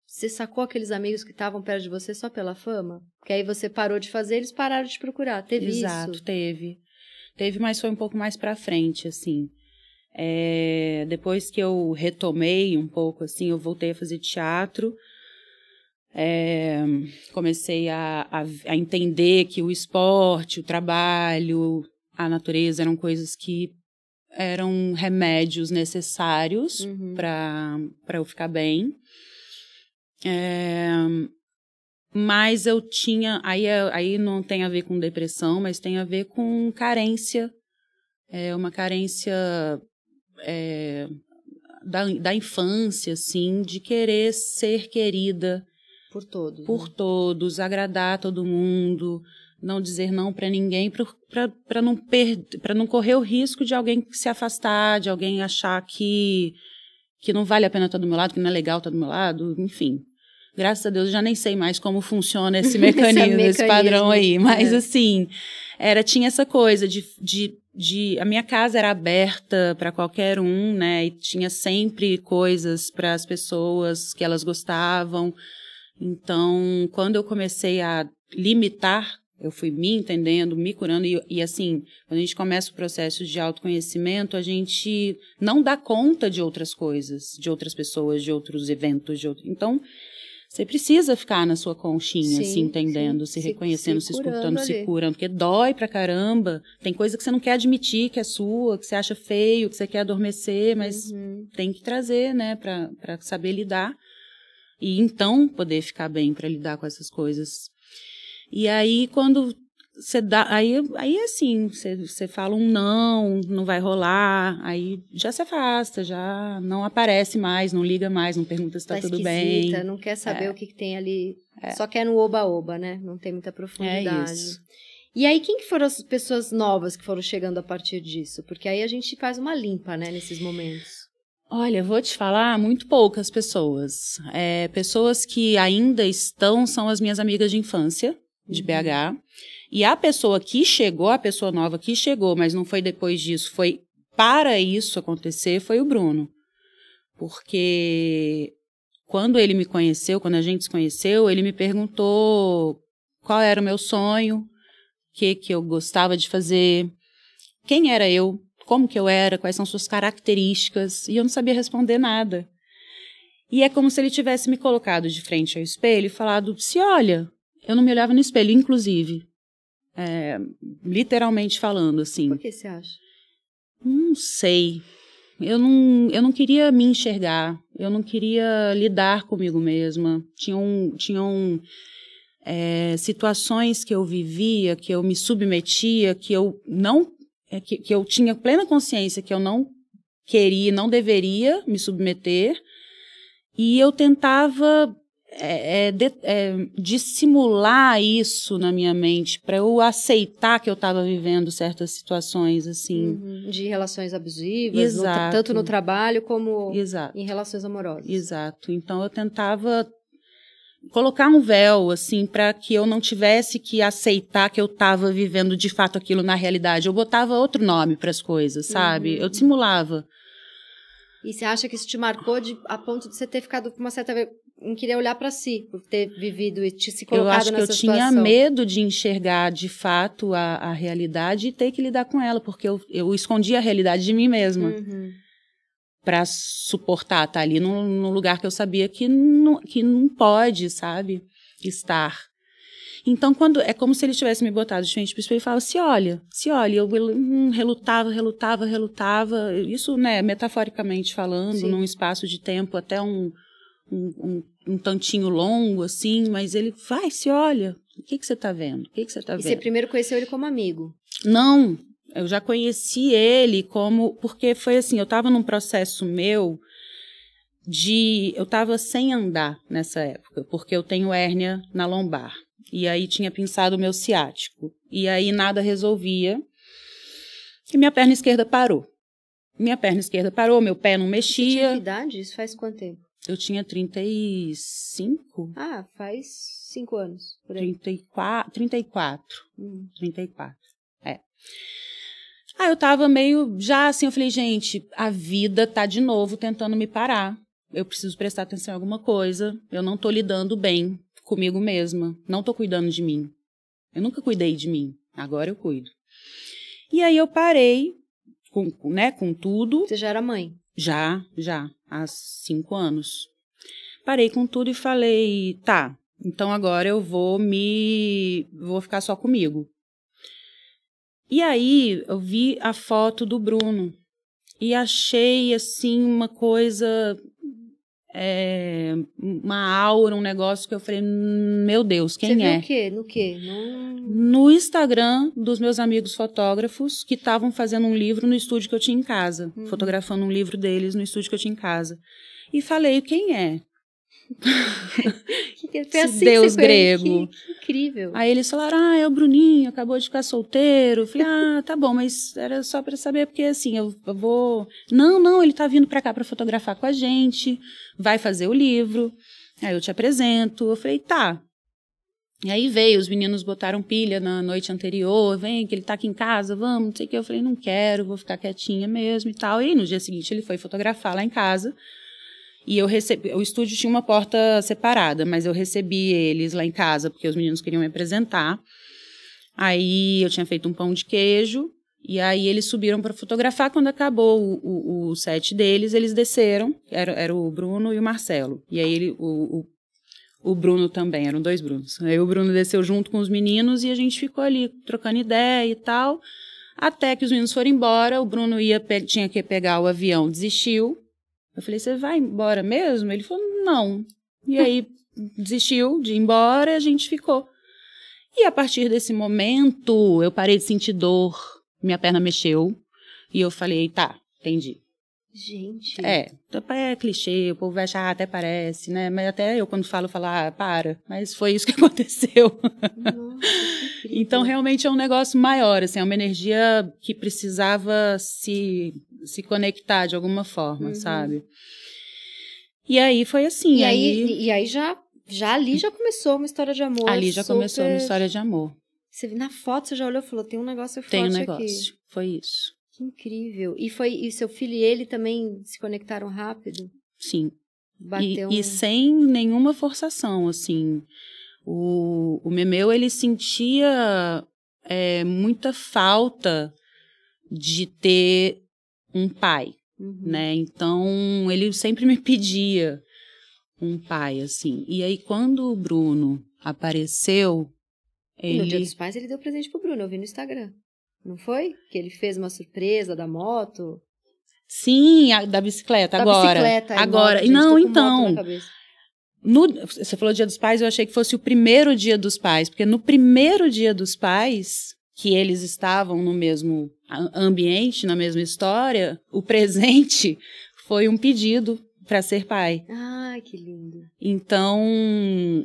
você sacou aqueles amigos que estavam perto de você só pela fama? Que aí você parou de fazer, eles pararam de procurar. Teve Exato, isso? teve. Teve, mas foi um pouco mais pra frente, assim. É, depois que eu retomei um pouco, assim, eu voltei a fazer teatro. É, comecei a, a, a entender que o esporte, o trabalho, a natureza eram coisas que eram remédios necessários Uhum. para eu ficar bem. É, mas eu tinha. Aí, é- aí não tem a ver com depressão, mas tem a ver com carência. É uma carência é, da, da infância, assim, de querer ser querida Por todos. por né? todos, agradar todo mundo, não dizer não para ninguém, para não, per pra não correr o risco de alguém se afastar, de alguém achar que, que não vale a pena estar do meu lado, que não é legal estar do meu lado, enfim. Graças a Deus, já nem sei mais como funciona esse mecanismo, esse, esse padrão aí. Mas, é. assim, era tinha essa coisa de, de, de a minha casa era aberta para qualquer um, né? E tinha sempre coisas para as pessoas que elas gostavam. Então, quando eu comecei a limitar, eu fui me entendendo, me curando e, e assim, quando a gente começa o processo de autoconhecimento, a gente não dá conta de outras coisas, de outras pessoas, de outros eventos, de outro... então você precisa ficar na sua conchinha, sim, se entendendo, sim. se reconhecendo, se, se, se escutando, ali. se curando, porque dói pra caramba. Tem coisa que você não quer admitir que é sua, que você acha feio, que você quer adormecer, mas uhum. tem que trazer, né, pra, pra saber lidar. E então poder ficar bem para lidar com essas coisas. E aí, quando você dá. Aí, aí assim, você, você fala um não, não vai rolar, aí já se afasta, já não aparece mais, não liga mais, não pergunta se tá, tá tudo bem. Não quer saber é. o que, que, tem ali. É. Só quer no oba-oba, né? Não tem muita profundidade. É isso. E aí, quem que foram as pessoas novas que foram chegando a partir disso? Porque aí a gente faz uma limpa, né, nesses momentos. Olha, vou te falar, muito poucas pessoas. É, pessoas que ainda estão são as minhas amigas de infância, de uhum. BH. E a pessoa que chegou, a pessoa nova que chegou, mas não foi depois disso, foi para isso acontecer, foi o Bruno. Porque quando ele me conheceu, quando a gente se conheceu, ele me perguntou qual era o meu sonho, o que, que eu gostava de fazer, quem era eu, como que eu era, quais são suas características, e eu não sabia responder nada. E é como se ele tivesse me colocado de frente ao espelho e falado: se olha, eu não me olhava no espelho, inclusive. É, literalmente falando, assim. Por que você acha? Não sei. Eu não, eu não queria me enxergar. Eu não queria lidar comigo mesma. Tinham, tinham é, situações que eu vivia, que eu me submetia, que eu não. É, que, que eu tinha plena consciência que eu não queria, não deveria me submeter. E eu tentava é, é, de, é, dissimular isso na minha mente para eu aceitar que eu estava vivendo certas situações assim. Uhum. de relações abusivas no, tanto no trabalho como Exato. em relações amorosas. Exato. Então eu tentava colocar um véu assim para que eu não tivesse que aceitar que eu estava vivendo de fato aquilo na realidade. Eu botava outro nome para as coisas sabe? Uhum. eu dissimulava. E você acha que isso te marcou de, a ponto de você ter ficado com uma certa não queria olhar para si, por ter vivido e te se colocado nessa situação. Eu acho que eu tinha medo de enxergar de fato a, a realidade e ter que lidar com ela, porque eu, eu escondi a realidade de mim mesma. Uhum. Para suportar estar tá ali num, num, lugar que eu sabia que não, que não pode, sabe? Estar. Então, quando é como se ele tivesse me botado de frente para o espelho e falava: se olha, se olha. Eu hum, relutava, relutava, relutava. Isso, né, metaforicamente falando, Sim. num espaço de tempo até um, um, um um tantinho longo, assim, mas ele vai, se olha, o que, que você está vendo? O que, que você está vendo? Você primeiro conheceu ele como amigo? Não, eu já conheci ele como. Porque foi assim, eu estava num processo meu de. Eu estava sem andar nessa época, porque eu tenho hérnia na lombar. E aí tinha pinçado o meu ciático. E aí nada resolvia. E minha perna esquerda parou. Minha perna esquerda parou, meu pé não mexia. Você tinha que idade? Isso faz quanto tempo? Eu tinha 35. Ah, faz cinco anos. Por aí. 34. 34. Hum. 34. É. Ah, eu tava meio já assim, eu falei, gente, a vida tá de novo tentando me parar. Eu preciso prestar atenção em alguma coisa. Eu não tô lidando bem comigo mesma. Não tô cuidando de mim. Eu nunca cuidei de mim. Agora eu cuido. E aí eu parei com, né, com tudo. Você já era mãe? Já, já, há cinco anos. Parei com tudo e falei, tá, então agora eu vou me. vou ficar só comigo. E aí eu vi a foto do Bruno e achei assim uma coisa é, uma aura, um negócio que eu falei, meu Deus, quem Você é? no quê? No quê? No... no Instagram dos meus amigos fotógrafos que estavam fazendo um livro no estúdio que eu tinha em casa, uhum. fotografando um livro deles no estúdio que eu tinha em casa. E falei, quem é? que, foi assim Deus grego. Que, que, incrível. Aí eles falaram: ah, é o Bruninho, acabou de ficar solteiro. Eu falei: ah, tá bom, mas era só para saber, porque assim, eu, eu, vou. Não, não, ele tá vindo para cá para fotografar com a gente, vai fazer o livro. Aí eu te apresento. Eu falei, tá. E aí veio, os meninos botaram pilha na noite anterior, vem que ele tá aqui em casa, vamos, não sei o que. Eu falei, não quero, vou ficar quietinha mesmo e tal. E no dia seguinte ele foi fotografar lá em casa. E eu recebi, o estúdio tinha uma porta separada, mas eu recebi eles lá em casa, porque os meninos queriam me apresentar. Aí eu tinha feito um pão de queijo, e aí eles subiram para fotografar. Quando acabou o, o, o, set deles, eles desceram. Era, era o Bruno e o Marcelo. E aí ele, o, o, o, Bruno também, eram dois Brunos. Aí o Bruno desceu junto com os meninos e a gente ficou ali trocando ideia e tal. Até que os meninos foram embora, o Bruno ia tinha que pegar o avião, desistiu. Eu falei, você vai embora mesmo? Ele falou, não. E aí desistiu de ir embora e a gente ficou. E a partir desse momento, eu parei de sentir dor minha perna mexeu e eu falei, tá, entendi. Gente. É, é clichê, o povo vai achar, ah, até parece, né? Mas até eu, quando falo, falo, ah, para. Mas foi isso que aconteceu. Nossa, que então, realmente é um negócio maior, assim, é uma energia que precisava se, se conectar de alguma forma, uhum. sabe? E aí foi assim. E aí, aí, e aí já, já ali já começou uma história de amor. Ali já super... começou uma história de amor. Você, na foto você já olhou e falou, tem um negócio forte Tem um negócio, aqui. foi isso. Que incrível. E foi e seu filho e ele também se conectaram rápido? Sim. Bateu e, um... e sem nenhuma forçação, assim. O, o Memeu, ele sentia é, muita falta de ter um pai, uhum. né? Então, ele sempre me pedia um pai, assim. E aí, quando o Bruno apareceu, ele... no Dia dos Pais ele deu presente pro Bruno, eu vi no Instagram. Não foi? Que ele fez uma surpresa da moto. Sim, a, da bicicleta, da agora. Bicicleta, agora. Moto, não, então. No, você falou Dia dos Pais, eu achei que fosse o primeiro Dia dos Pais, porque no primeiro Dia dos Pais, que eles estavam no mesmo ambiente, na mesma história, o presente foi um pedido para ser pai. Ai, que lindo. Então,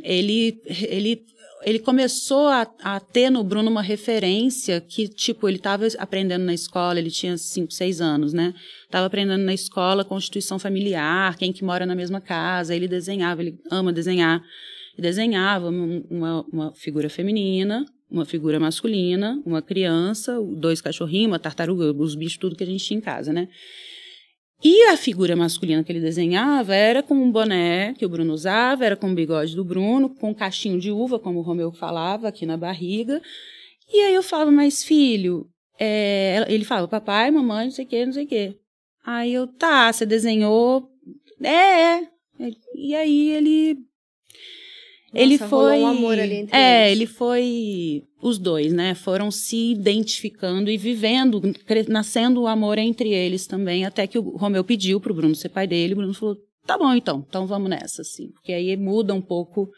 ele ele ele começou a, a, ter no Bruno uma referência que, tipo, ele estava aprendendo na escola, ele tinha 5, 6 anos, né? Estava aprendendo na escola constituição familiar, quem que mora na mesma casa, ele desenhava, ele ama desenhar. E desenhava uma, uma figura feminina, uma figura masculina, uma criança, dois cachorrinhos, uma tartaruga, os bichos, tudo que a gente tinha em casa, né? E a figura masculina que ele desenhava era com um boné que o Bruno usava, era com o bigode do Bruno, com um cachinho de uva, como o Romeu falava, aqui na barriga. E aí eu falava, mas filho, é... ele falava, papai, mamãe, não sei o quê, não sei o quê. Aí eu, tá, você desenhou. É, é. E aí ele ele foi um amor ali entre é eles. ele foi os dois né foram se identificando e vivendo nascendo o amor entre eles também até que o Romeu pediu para o Bruno ser pai dele o Bruno falou tá bom então então vamos nessa assim porque aí muda um pouco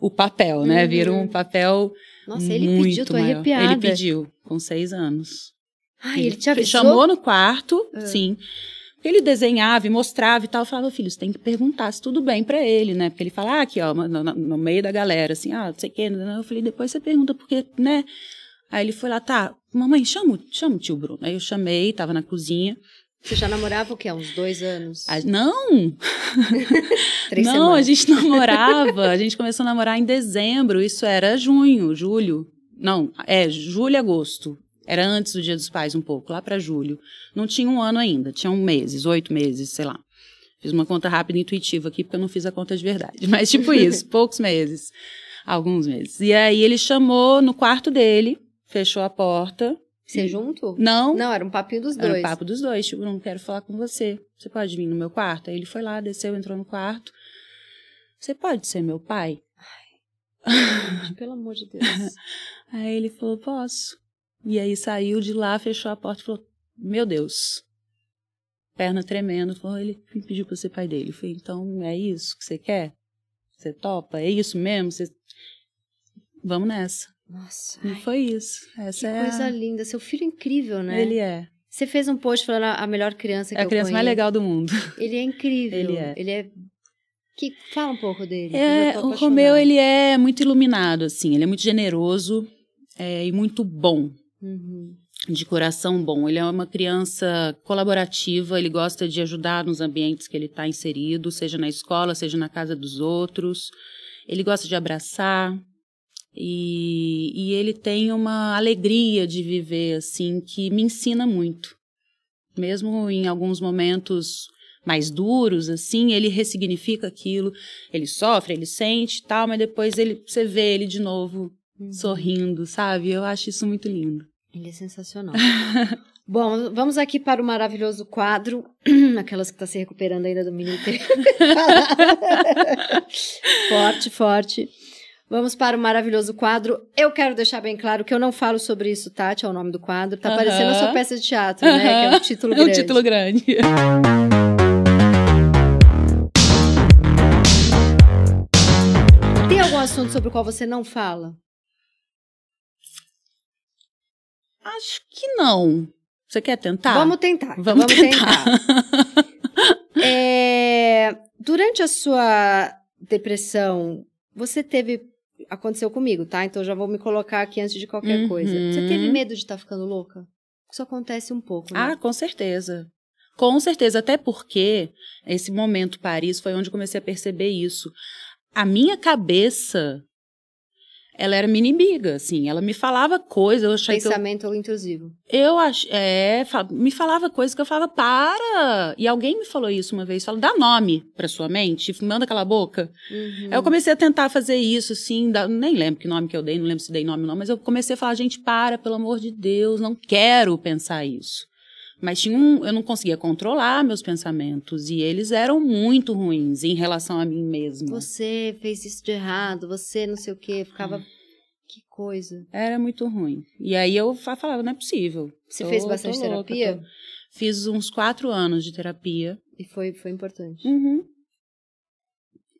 o papel né uhum. vira um papel nossa ele pediu tô maior. arrepiada ele pediu com seis anos Ai, ele, ele te avisou? chamou no quarto uhum. sim ele desenhava e mostrava e tal. Eu falava, filho, você tem que perguntar se tudo bem para ele, né? Porque ele fala, ah, aqui, ó, no, no, meio da galera, assim, ah, não sei o quê. Eu falei, depois você pergunta, porque, né? Aí ele foi lá, tá, mamãe, chama, chama o tio Bruno. Aí eu chamei, tava na cozinha. Você já namorava o quê? Uns dois anos? Ah, não! Três não, semanas. a gente namorava. a gente começou a namorar em dezembro. Isso era junho, julho. Não, é julho, agosto. Era antes do Dia dos Pais, um pouco, lá para julho. Não tinha um ano ainda, tinham meses, oito meses, sei lá. Fiz uma conta rápida e intuitiva aqui, porque eu não fiz a conta de verdade. Mas, tipo isso, poucos meses. Alguns meses. E aí ele chamou no quarto dele, fechou a porta. Você junto? Não. Não, era um papinho dos dois. Era um papo dos dois. Tipo, não quero falar com você. Você pode vir no meu quarto? Aí ele foi lá, desceu, entrou no quarto. Você pode ser meu pai? Ai, pelo amor de Deus. Aí ele falou, posso. E aí saiu de lá, fechou a porta e falou: Meu Deus. Perna tremendo. Falou: Ele me pediu para ser pai dele. Eu falei: Então é isso que você quer? Você topa? É isso mesmo? Você... Vamos nessa. Nossa. E foi isso. Essa que é coisa a... linda. Seu filho é incrível, né? Ele é. Você fez um post falando a melhor criança que é a criança mais legal do mundo. Ele é incrível. Ele é. Ele é que fala um pouco dele. É, o Romeu ele é muito iluminado assim, ele é muito generoso é, e muito bom. Uhum. de coração bom. Ele é uma criança colaborativa, ele gosta de ajudar nos ambientes que ele está inserido, seja na escola, seja na casa dos outros. Ele gosta de abraçar e, e ele tem uma alegria de viver assim que me ensina muito. Mesmo em alguns momentos mais duros, assim, ele ressignifica aquilo, ele sofre, ele sente tal, mas depois ele, você vê ele de novo uhum. sorrindo, sabe? Eu acho isso muito lindo. Ele é sensacional. Bom, vamos aqui para o maravilhoso quadro, aquelas que está se recuperando ainda do menino forte, forte. Vamos para o maravilhoso quadro. Eu quero deixar bem claro que eu não falo sobre isso, Tati, é o nome do quadro. Tá uh -huh. parecendo a sua peça de teatro, né? Que é um título grande. É um título grande. Tem algum assunto sobre o qual você não fala? Acho que não. Você quer tentar? Vamos tentar. Vamos, Vamos tentar. tentar. é, durante a sua depressão, você teve. Aconteceu comigo, tá? Então já vou me colocar aqui antes de qualquer uhum. coisa. Você teve medo de estar tá ficando louca? Isso acontece um pouco, né? Ah, com certeza. Com certeza, até porque esse momento Paris foi onde comecei a perceber isso. A minha cabeça ela era minha inimiga, assim. Ela me falava coisas, eu achei Pensamento eu, intrusivo. Eu ach, é, me falava coisas que eu falava, para! E alguém me falou isso uma vez, fala, dá nome pra sua mente, manda aquela boca. Uhum. Aí eu comecei a tentar fazer isso, assim, dá, nem lembro que nome que eu dei, não lembro se dei nome ou não, mas eu comecei a falar, gente, para, pelo amor de Deus, não quero pensar isso. Mas tinha um, eu não conseguia controlar meus pensamentos e eles eram muito ruins em relação a mim mesma. Você fez isso de errado, você não sei o quê, ficava que coisa. Era muito ruim. E aí eu falava, não é possível. Você tô, fez bastante terapia? Louca, Fiz uns quatro anos de terapia. E foi, foi importante. Uhum.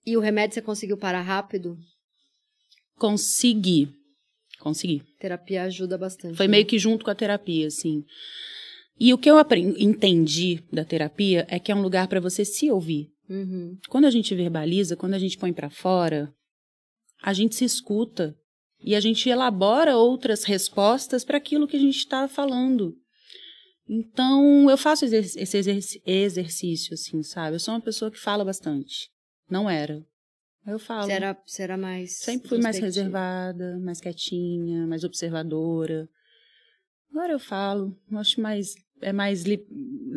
E o remédio você conseguiu parar rápido? Consegui. Consegui. Terapia ajuda bastante. Foi né? meio que junto com a terapia, assim. E o que eu aprendi, entendi da terapia é que é um lugar para você se ouvir. Uhum. Quando a gente verbaliza, quando a gente põe para fora, a gente se escuta e a gente elabora outras respostas para aquilo que a gente está falando. Então, eu faço esse exercício, assim, sabe? Eu sou uma pessoa que fala bastante. Não era. Eu falo. Você era mais. Sempre fui mais reservada, mais quietinha, mais observadora. Agora eu falo. Eu acho mais é mais li...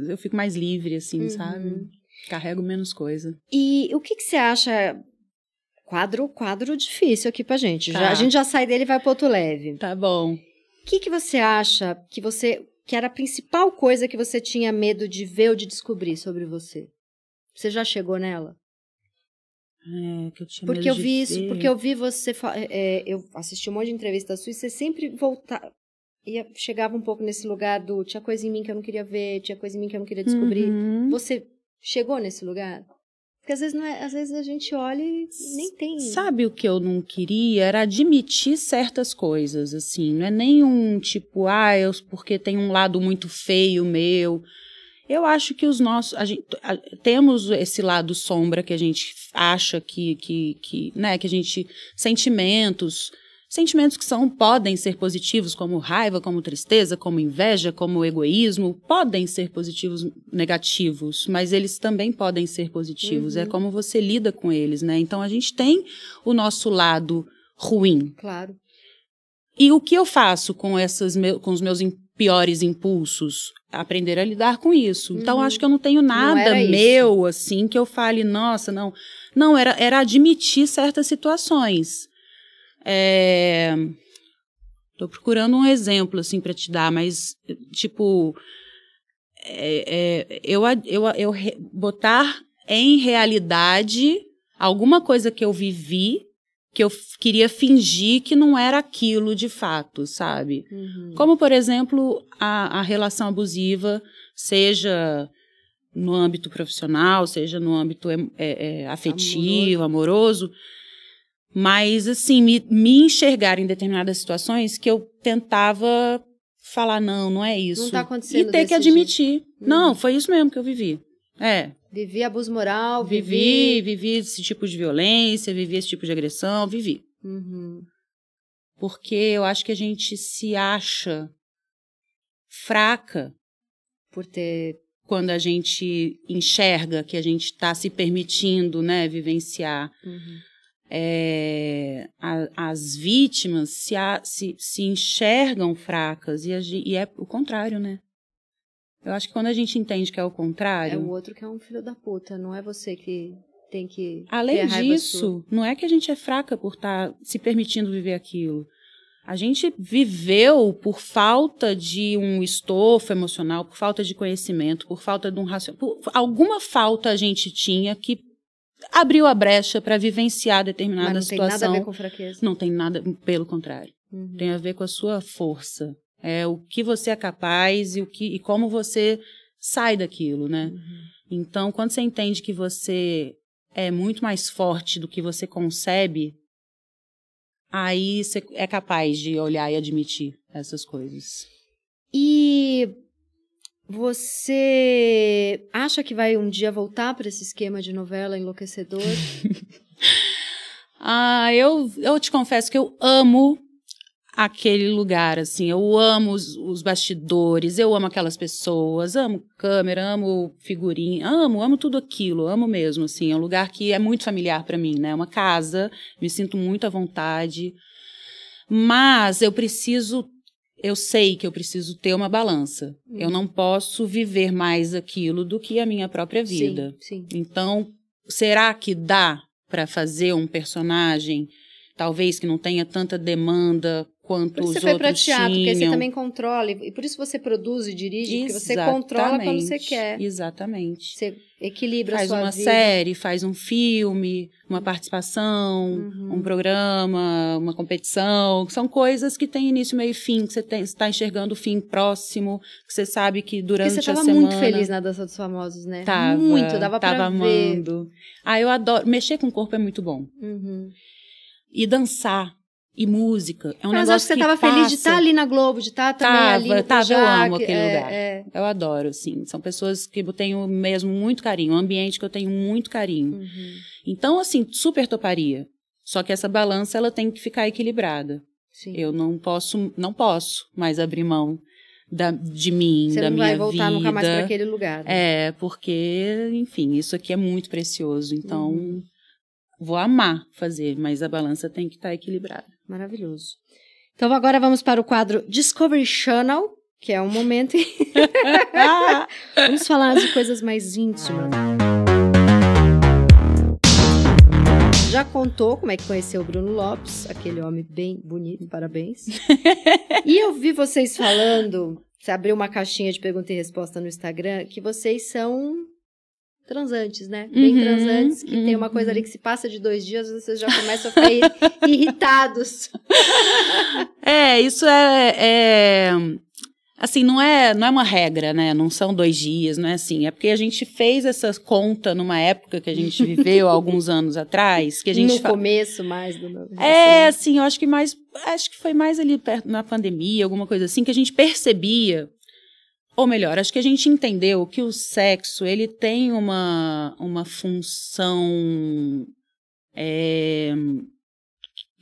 eu fico mais livre assim, uhum. sabe? Carrego menos coisa. E o que que você acha quadro quadro difícil aqui pra gente. Tá. Já, a gente já sai dele e vai pro outro leve. Tá bom. O que que você acha que você que era a principal coisa que você tinha medo de ver ou de descobrir sobre você? Você já chegou nela? É, que eu tinha porque eu vi de isso, ver. porque eu vi você, é, eu assisti um monte de entrevista sua e você sempre voltava, ia, chegava um pouco nesse lugar do tinha coisa em mim que eu não queria ver, tinha coisa em mim que eu não queria descobrir. Uhum. Você chegou nesse lugar? Porque às vezes, não é, às vezes a gente olha e nem tem. Sabe o que eu não queria? Era admitir certas coisas, assim. Não é nem um tipo, ah, eu, porque tem um lado muito feio meu. Eu acho que os nossos. A gente, a, temos esse lado sombra que a gente acha que, que, que, né, que a gente. Sentimentos Sentimentos que são podem ser positivos, como raiva, como tristeza, como inveja, como egoísmo, podem ser positivos, negativos, mas eles também podem ser positivos. É uhum. É como você lida com eles, né? Então a gente tem o nosso lado ruim. Claro. E o que eu faço com essas com os meus piores impulsos? Aprender a lidar com isso. Então, uhum. Então acho que eu não tenho nada não meu assim que eu fale, nossa, não. Não, era, era admitir certas situações. É... Tô procurando um exemplo, assim, para te dar, mas, tipo, é, é, eu, eu, eu re, botar em realidade alguma coisa que eu vivi que eu queria fingir que não era aquilo de fato, sabe? Uhum. Como, por exemplo, a, a relação abusiva, seja no âmbito profissional, seja no âmbito é, é, afetivo, amoroso. amoroso mas, assim, me, me enxergar em determinadas situações que eu tentava falar, não, não é isso. Não tá acontecendo E ter que admitir. Uhum. Não, foi isso mesmo que eu vivi. É. Vivi abuso moral, vivi... Vivi, vivi esse tipo de violência, vivi esse tipo de agressão, vivi. Uhum. Porque eu acho que a gente se acha fraca Por ter. quando a gente enxerga que a gente está se permitindo, né, vivenciar. Uhum. É, a- as vítimas se, a- se, se enxergam fracas e, a e é o contrário, né? Eu acho que quando a gente entende que é o É contrário, o outro que é um filho da puta, não é você que tem que. além raiva sua. disso, não é que a gente é fraca por estar se permitindo viver aquilo. A gente viveu por falta de um estofo emocional, por falta de conhecimento, por falta de um raciocínio. Alguma falta a gente tinha que abriu a brecha para vivenciar determinada Mas não tem situação. nada a ver com fraqueza. Não tem nada, pelo contrário. Uhum. Tem a ver com a sua força. É o que você é capaz e, o que, e como você sai daquilo, né? Uhum. Então, quando você entende que você é muito mais forte do que você concebe, aí você é capaz de olhar e admitir essas coisas. E você acha que vai um dia voltar para esse esquema de novela enlouquecedor? Ah, eu, eu te confesso que eu amo aquele lugar, assim. Eu amo os, os bastidores, eu amo aquelas pessoas, amo câmera, amo figurinha, amo, amo tudo aquilo, amo mesmo, assim. É um lugar que é muito familiar para mim, né? É uma casa, me sinto muito à vontade. Mas eu preciso, eu sei que eu preciso ter uma balança. Hum. Eu não posso viver mais aquilo do que a minha própria vida. Sim, sim. Então, será que dá para fazer um personagem, talvez que não tenha tanta demanda quanto Por isso os você foi para outros teatro, tinham? porque você também controla. E por isso você produz e dirige, porque você controla quando você Exatamente, quer. Exatamente. Você equilibra Faz a sua uma vida. série, faz um filme, uma participação, Uhum. um programa, uma competição. São coisas que têm início, meio e fim, que você está enxergando o fim próximo, que você sabe que durante Porque você a semana... muito feliz na Dança dos Famosos, né? Tava, muito, dava pra tava ver. amando. Ah, eu adoro. Mexer com o corpo é muito bom. Uhum. E dançar. E música. É um Mas negócio acho que você que tava feliz de estar ali na Globo, de estar também Tava, ali no tava, eu amo aquele é, lugar. é. Eu adoro, assim. São pessoas que eu tenho mesmo muito carinho. Um ambiente que eu tenho muito carinho. Uhum. Então, assim, super toparia. Só que essa balança, ela tem que ficar equilibrada. Sim. Eu não posso, não posso mais abrir mão da, de mim, Você da não minha vai voltar vida. nunca mais para aquele lugar. né? É, porque, enfim, isso aqui é muito precioso. Então, Uhum. vou amar fazer, mas a balança tem que estar equilibrada. Maravilhoso. Então agora vamos para o quadro Discovery Channel, que é um momento em... vamos falar de coisas mais íntimas. Já contou como é que conheceu o Bruno Lopes, aquele homem bem bonito, parabéns. e eu vi vocês falando, você abriu uma caixinha de pergunta e resposta no Instagram, que vocês são transantes, né? Bem Uhum, transantes, que tem uma uhum. coisa ali que se passa de dois dias, vocês já começam a ficar ir- irritados. É, isso é, é- assim, não é, não é uma regra, né? Não são dois dias, não é assim. É porque a gente fez essa conta numa época que a gente viveu há alguns anos atrás, que a gente no fa- começo mais do meu É, assim, eu acho que mais. Acho que foi mais ali perto na pandemia, alguma coisa assim, que a gente percebia. Ou melhor, acho que a gente entendeu que o sexo ele tem uma, uma função. É,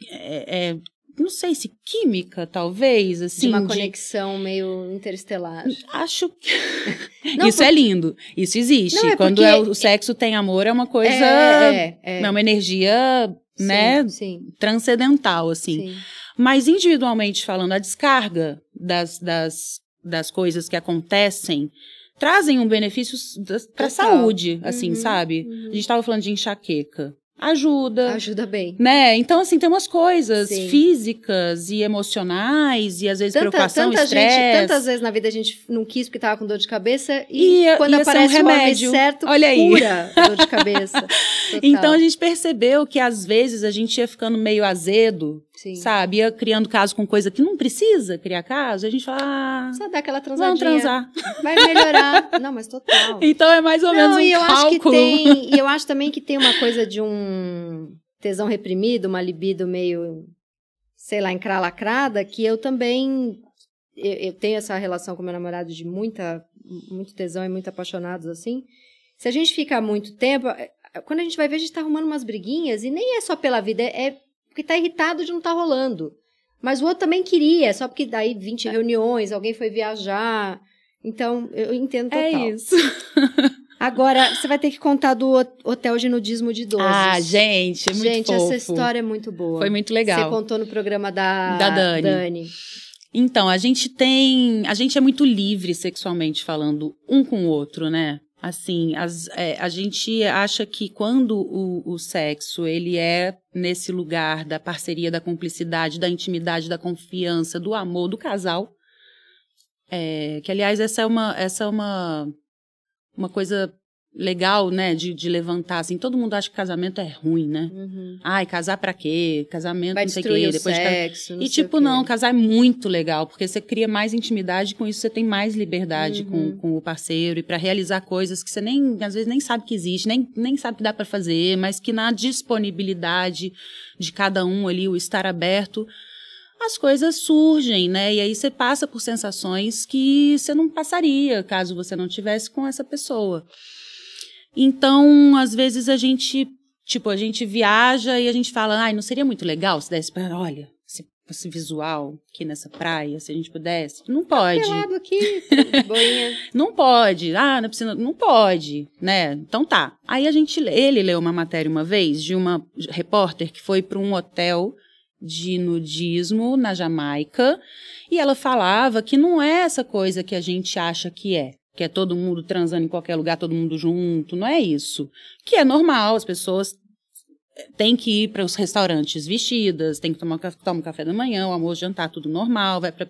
é- é- não sei se química, talvez, de assim. uma de- conexão meio interestelar. Acho que. Não, isso é lindo. Isso existe. Não, é Quando porque- é o sexo tem amor, é uma coisa. é, é, É uma energia, Sim, né? Sim, Transcendental, assim. sim. Mas individualmente falando, a descarga das, das, das coisas que acontecem trazem um benefício para a saúde, assim, Uhum, sabe? uhum. A gente estava falando de enxaqueca. Ajuda. Ajuda bem. Né? Então, assim, tem umas coisas Sim. físicas e emocionais e às vezes Tanta, preocupação, tanta gente, estresse. tantas vezes na vida a gente não quis porque tava com dor de cabeça e, E- quando ser um aparece homem remédio. certo, Olha aí. cura a dor de cabeça. Total. Então a gente percebeu que às vezes a gente ia ficando meio azedo, Sim. sabe? Ia criando caso com coisa que não precisa criar caso. A gente fala, ah, Só dá aquela transadinha. vamos transar. Vai melhorar. Não, mas total. Então é mais ou menos Não, um e eu acho que cálculo. tem, e eu acho também que tem uma coisa de um tesão reprimido, uma libido meio, sei lá, encralacrada, que eu também eu, eu tenho essa relação com meu namorado de muita muito tesão e muito apaixonados assim. Se a gente fica muito tempo, é, quando a gente vai ver, a gente tá arrumando umas briguinhas e nem é só pela vida, é, é porque tá irritado de não tá rolando. Mas o outro também queria, só porque daí 20 reuniões, alguém foi viajar. Então, eu entendo total. É isso. Agora, você vai ter que contar do hotel de nudismo de 12. Ah, gente, é muito Gente, fofo. essa história é muito boa. Foi muito legal. Você contou no programa da, Da Dani. Dani. Então, a gente tem. A gente é muito livre sexualmente falando um com o outro, né? Assim, as- é, a gente acha que quando o, o sexo ele é nesse lugar da parceria, da cumplicidade, da intimidade, da confiança, do amor do casal, é, que aliás essa é uma essa é uma uma coisa legal, né, de, de levantar assim. Todo mundo acha que casamento é ruim, né? Uhum. Ai, casar pra quê? Casamento Vai não sei o quê. Depois de sexo, não e tipo, não, casar é muito legal, porque você cria mais intimidade, com isso você tem mais liberdade Uhum. com, com o parceiro e pra realizar coisas que você nem, às vezes, nem sabe que existe, nem, nem sabe que dá pra fazer, mas que na disponibilidade de cada um ali, o estar aberto, as coisas surgem, né? E aí você passa por sensações que você não passaria caso você não tivesse com essa pessoa. Então, às vezes a gente, tipo, a gente viaja e a gente fala, ai, não seria muito legal se desse pra, olha, esse, esse visual aqui nessa praia, se a gente pudesse. Não pode. Pelado aqui, boinha. Não pode. Ah, na piscina. Não pode, né? Então tá. Aí a gente, ele leu uma matéria uma vez de uma repórter que foi para um hotel de nudismo na Jamaica e ela falava que não é essa coisa que a gente acha que é. Que é todo mundo transando em qualquer lugar, todo mundo junto. Não é isso. Que é normal, as pessoas têm que ir para os restaurantes vestidas, tem que tomar, um café da manhã, o almoço, jantar, tudo normal, vai para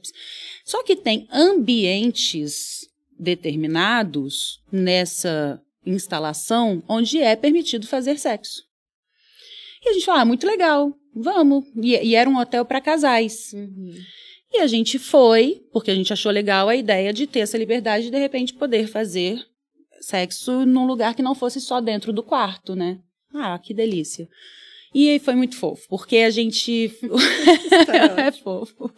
só que tem ambientes determinados nessa instalação onde é permitido fazer sexo. E a gente fala, ah, muito legal, vamos. E, e era um hotel para casais. Uhum. E a gente foi, porque a gente achou legal a ideia de ter essa liberdade de, de repente, poder fazer sexo num lugar que não fosse só dentro do quarto, né? Ah, que delícia. E aí foi muito fofo, porque a gente. é fofo.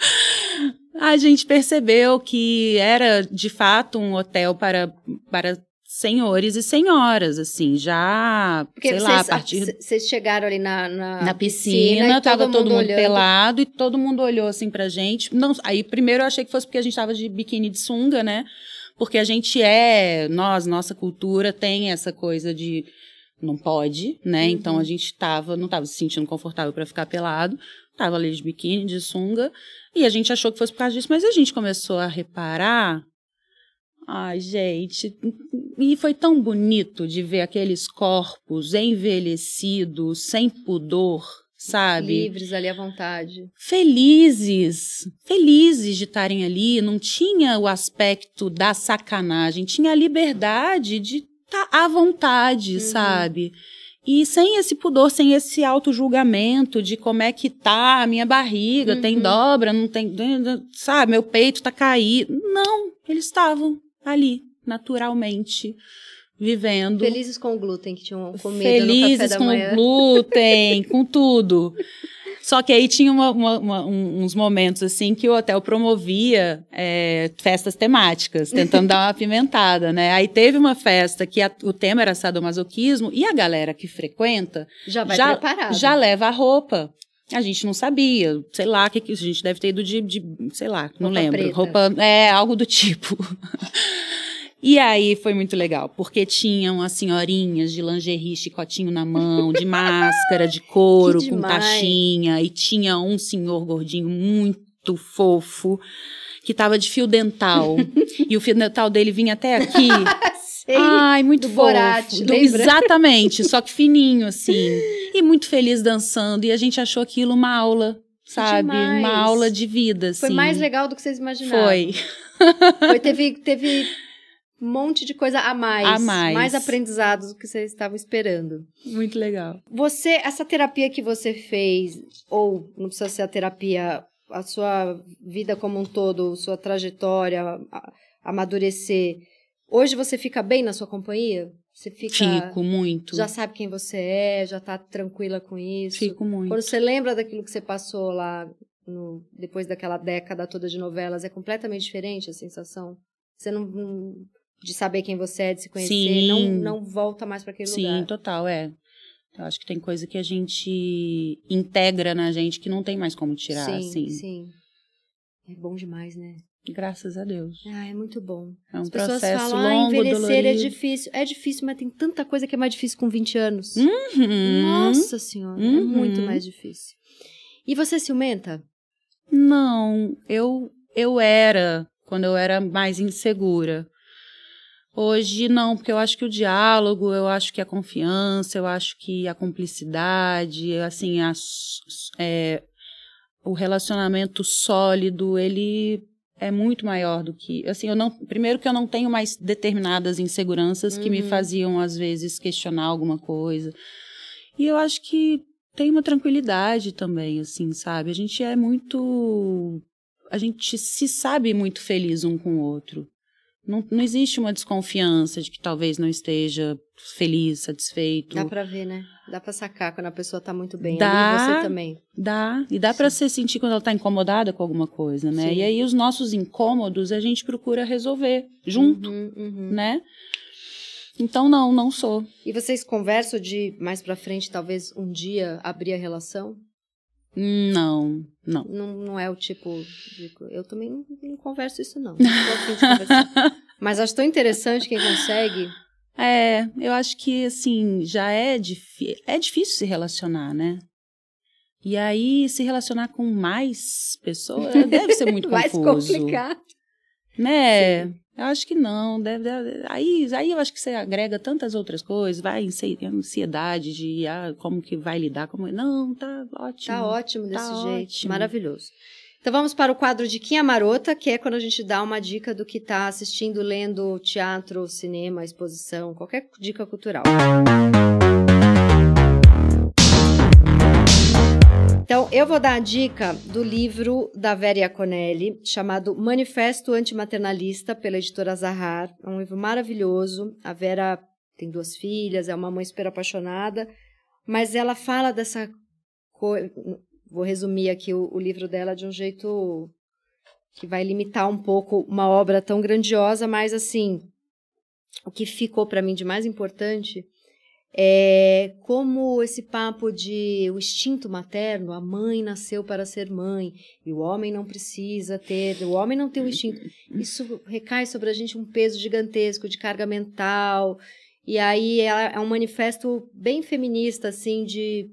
A gente percebeu que era, de fato, um hotel para, para senhores e senhoras, assim, já, Porque sei vocês, lá, a partir vocês chegaram ali na, na, na piscina, e tava todo mundo olhando. pelado e todo mundo olhou assim pra gente. Não, aí primeiro eu achei que fosse porque a gente tava de biquíni de sunga, né? Porque a gente é, nós, nossa cultura tem essa coisa de não pode, né? Uhum. Então a gente tava, não tava se sentindo confortável pra ficar pelado, tava ali de biquíni, de sunga, e a gente achou que fosse por causa disso, mas a gente começou a reparar Ai, gente, e foi tão bonito de ver aqueles corpos envelhecidos, sem pudor, sabe? Livres ali à vontade. felizes, felizes de estarem ali, não tinha o aspecto da sacanagem, tinha a liberdade de estar à vontade, Uhum. sabe? E sem esse pudor, sem esse auto-julgamento de como é que tá a minha barriga, tem Uhum. dobra, não tem, sabe, meu peito tá caído. Não, eles estavam ali, naturalmente, vivendo. Felizes com o glúten que tinham comido no café Felizes da com manhã. glúten, com tudo. Só que aí tinha uma- uma- uma- um- uns momentos assim que o hotel promovia é, festas temáticas, tentando dar uma apimentada, né? Aí teve uma festa que a- o tema era sadomasoquismo e a galera que frequenta Já vai já, já leva a roupa. A gente não sabia, sei lá, que, que a gente deve ter ido de, de sei lá, não Roupa lembro. preta. Roupa, é, algo do tipo. E aí foi muito legal, porque tinham as senhorinhas de lingerie, chicotinho na mão, de máscara, de couro, com demais. taxinha, e tinha um senhor gordinho muito fofo, que tava de fio dental, e o fio dental dele vinha até aqui. Ai, muito do fofo. Borat, Do- lembra? Exatamente, só que fininho, assim. E muito feliz dançando. E a gente achou aquilo uma aula, sabe? demais. Uma aula de vida, assim. Foi mais legal do que vocês imaginavam. Foi. Foi, teve, teve um monte de coisa a mais. A mais. Mais aprendizados do que vocês estavam esperando. Muito legal. Você, essa terapia que você fez, ou não precisa ser a terapia, a sua vida como um todo, sua trajetória, a- amadurecer, hoje você fica bem na sua companhia? Você fica. Fico muito. Já sabe quem você é, já tá tranquila com isso. Fico muito. Quando você lembra daquilo que você passou lá no- depois daquela década toda de novelas, é completamente diferente a sensação? Você não. não- de saber quem você é, de se conhecer, Sim. não, não volta mais para aquele Sim, lugar. total, é. Eu acho que tem coisa que a gente integra na gente que não tem mais como tirar, sim, assim. sim. É bom demais, né? Graças a Deus. Ah, é muito bom. É um As pessoas processo falam, ah, longo, envelhecer é dolorido. difícil. É difícil, mas tem tanta coisa que é mais difícil com 20 anos. Uhum. Nossa senhora, é Uhum. muito mais difícil. E você ciumenta? Não, eu eu era quando eu era mais insegura. Hoje não, porque eu acho que o diálogo, eu acho que a confiança, eu acho que a cumplicidade, assim, a, é, o relacionamento sólido, ele é muito maior do que, assim, eu não, primeiro que eu não tenho mais determinadas inseguranças que me Uhum. faziam às vezes questionar alguma coisa. E eu acho que tem uma tranquilidade também, assim, sabe? A gente é muito. A gente se sabe muito feliz um com o outro. Não, não existe uma desconfiança de que talvez não esteja feliz, satisfeito. Dá pra ver, né? Dá pra sacar quando a pessoa tá muito bem. Dá. Ali você também. Dá. E dá pra você sentir quando ela tá incomodada com alguma coisa, né? Sim. E aí os nossos incômodos a gente procura resolver junto, Uhum, uhum. né? Então, não, não sou. E vocês conversam de mais pra frente, talvez um dia abrir a relação? Não, não. Não, não é o tipo de... Eu também não, não converso isso, não. Não tô afim de conversar. Mas acho tão interessante quem consegue. É, eu acho que assim, já é difícil, é difícil se relacionar, né? E aí se relacionar com mais pessoas deve ser muito Mais confuso, complicado. né? Eu acho que não, deve, deve- aí, aí eu acho que você agrega tantas outras coisas, vai ansi- ansiedade de ah, como que vai lidar, como não, tá ótimo. Tá ótimo desse Tá jeito. ótimo. Maravilhoso. Então vamos para o quadro Diquinha Marota, que é quando a gente dá uma dica do que está assistindo, lendo teatro, cinema, exposição, qualquer dica cultural. Então, eu vou dar a dica do livro da Vera Iaconelli, chamado Manifesto Antimaternalista, pela editora Zahar. É um livro maravilhoso. A Vera tem duas filhas, é uma mãe super apaixonada, mas ela fala dessa coisa. Vou resumir aqui o, o livro dela de um jeito que vai limitar um pouco uma obra tão grandiosa, mas assim, o que ficou para mim de mais importante é como esse papo de o instinto materno, a mãe nasceu para ser mãe e o homem não precisa ter, o homem não tem o instinto. Isso recai sobre a gente um peso gigantesco de carga mental. E aí é, é um manifesto bem feminista, assim, de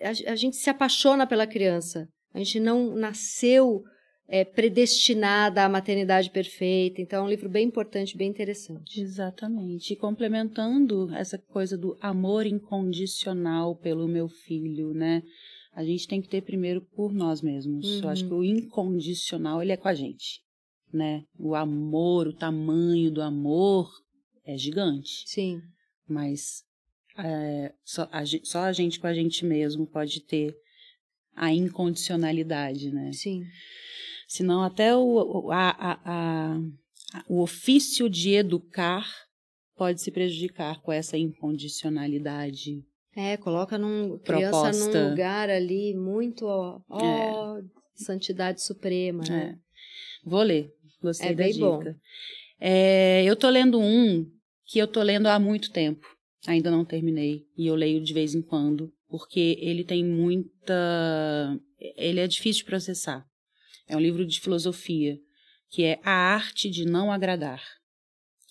a, a gente se apaixona pela criança. A gente não nasceu é, predestinada à maternidade perfeita. Então, é um livro bem importante, bem interessante. Exatamente. E complementando essa coisa do amor incondicional pelo meu filho, né? A gente tem que ter primeiro por nós mesmos. Eu acho que o incondicional, ele é com a gente, né? O amor, o tamanho do amor é gigante. Sim. Mas é, só, a, só a gente com a gente mesmo pode ter a incondicionalidade, né? Sim. Senão até o, a, a- a- o ofício de educar pode se prejudicar com essa incondicionalidade. É, coloca num criança Proposta. num lugar ali muito, ó, ó, santidade suprema, né? É. Vou ler, gostei É da bem dica. bom. É, eu tô lendo um que eu tô lendo há muito tempo, ainda não terminei, e eu leio de vez em quando, porque ele tem muita... ele é difícil de processar. É um livro de filosofia, que é A Arte de Não Agradar,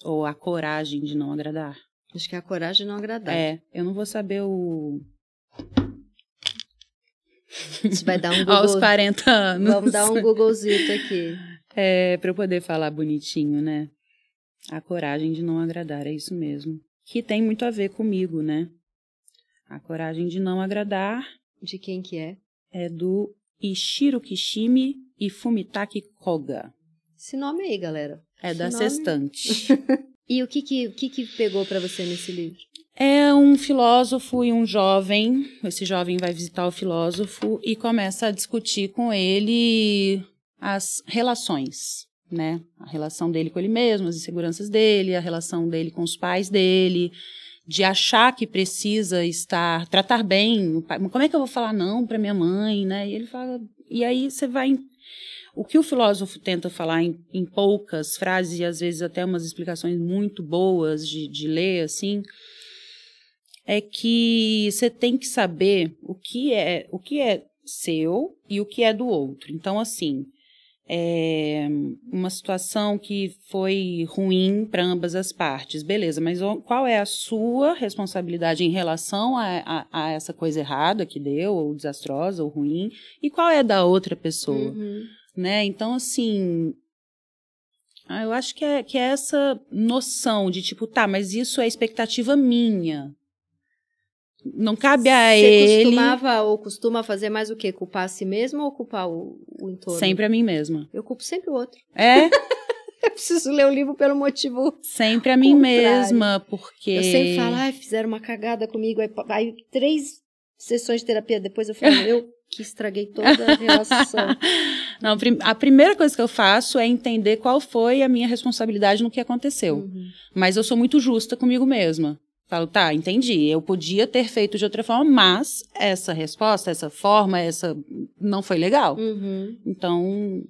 ou A Coragem de Não Agradar. Acho que é a coragem de não agradar. É, eu não vou saber o... Isso vai dar um Aos Google. 40 anos. Vamos dar um Googlezito aqui. É, para eu poder falar bonitinho, né? A coragem de não agradar, é isso mesmo. Que tem muito a ver comigo, né? A coragem de não agradar De quem que é? é do Ishiro Kishimi e Fumitaki Koga. Esse nome aí, galera. É Esse da nome- Sextante. E o que que, o que que pegou pra você nesse livro? É um filósofo e um jovem. Esse jovem vai visitar o filósofo e começa a discutir com ele as relações, né? A relação dele com ele mesmo, as inseguranças dele, a relação dele com os pais dele, de achar que precisa estar, tratar bem. Como é que eu vou falar não para minha mãe, né? E ele fala, e aí você vai o que o filósofo tenta falar em, em poucas frases e às vezes até umas explicações muito boas de, de ler assim é que você tem que saber o que é o que é seu e o que é do outro. Então, assim, é uma situação que foi ruim para ambas as partes, beleza, mas qual é a sua responsabilidade em relação a, a, a, essa coisa errada que deu, ou desastrosa, ou ruim, e qual é da outra pessoa, Uhum. né? Então, assim, ah, eu acho que é, que é essa noção de tipo, tá, mas isso é expectativa minha. Não cabe a Você ele. costumava ou costuma fazer mais o quê? Culpar a si mesmo ou culpar o, o entorno? Sempre a mim mesma. Eu culpo sempre o outro. É, Eu preciso ler o livro pelo motivo. sempre a mim Contrário. mesma, porque. Eu sempre falo, ai, fizeram uma cagada comigo. Aí, aí três sessões de terapia depois eu falo, eu que estraguei toda a relação. Não, a primeira coisa que eu faço é entender qual foi a minha responsabilidade no que aconteceu. Uhum. Mas eu sou muito justa comigo mesma. Falo, tá, entendi. Eu podia ter feito de outra forma, mas essa resposta, essa forma, essa não foi legal. Uhum. Então,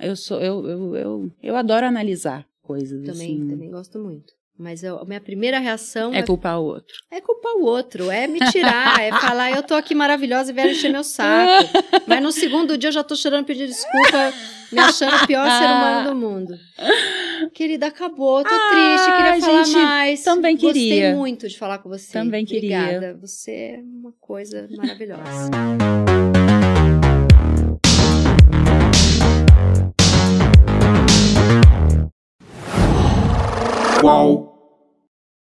eu sou, eu, eu, eu, eu adoro analisar coisas. Também, assim. também gosto muito. Mas eu- a minha primeira reação É é, culpar o outro. é culpar o outro, é me tirar, é falar, eu tô aqui maravilhosa e vieram encher meu saco. Mas no segundo dia eu já tô chorando, pedindo desculpa, me achando o pior ser humano do mundo. Querida, acabou, tô triste, queria Ah, falar gente, mais. também Gostei queria. muito de falar com você. Também queria. Obrigada, você é uma coisa maravilhosa. Qual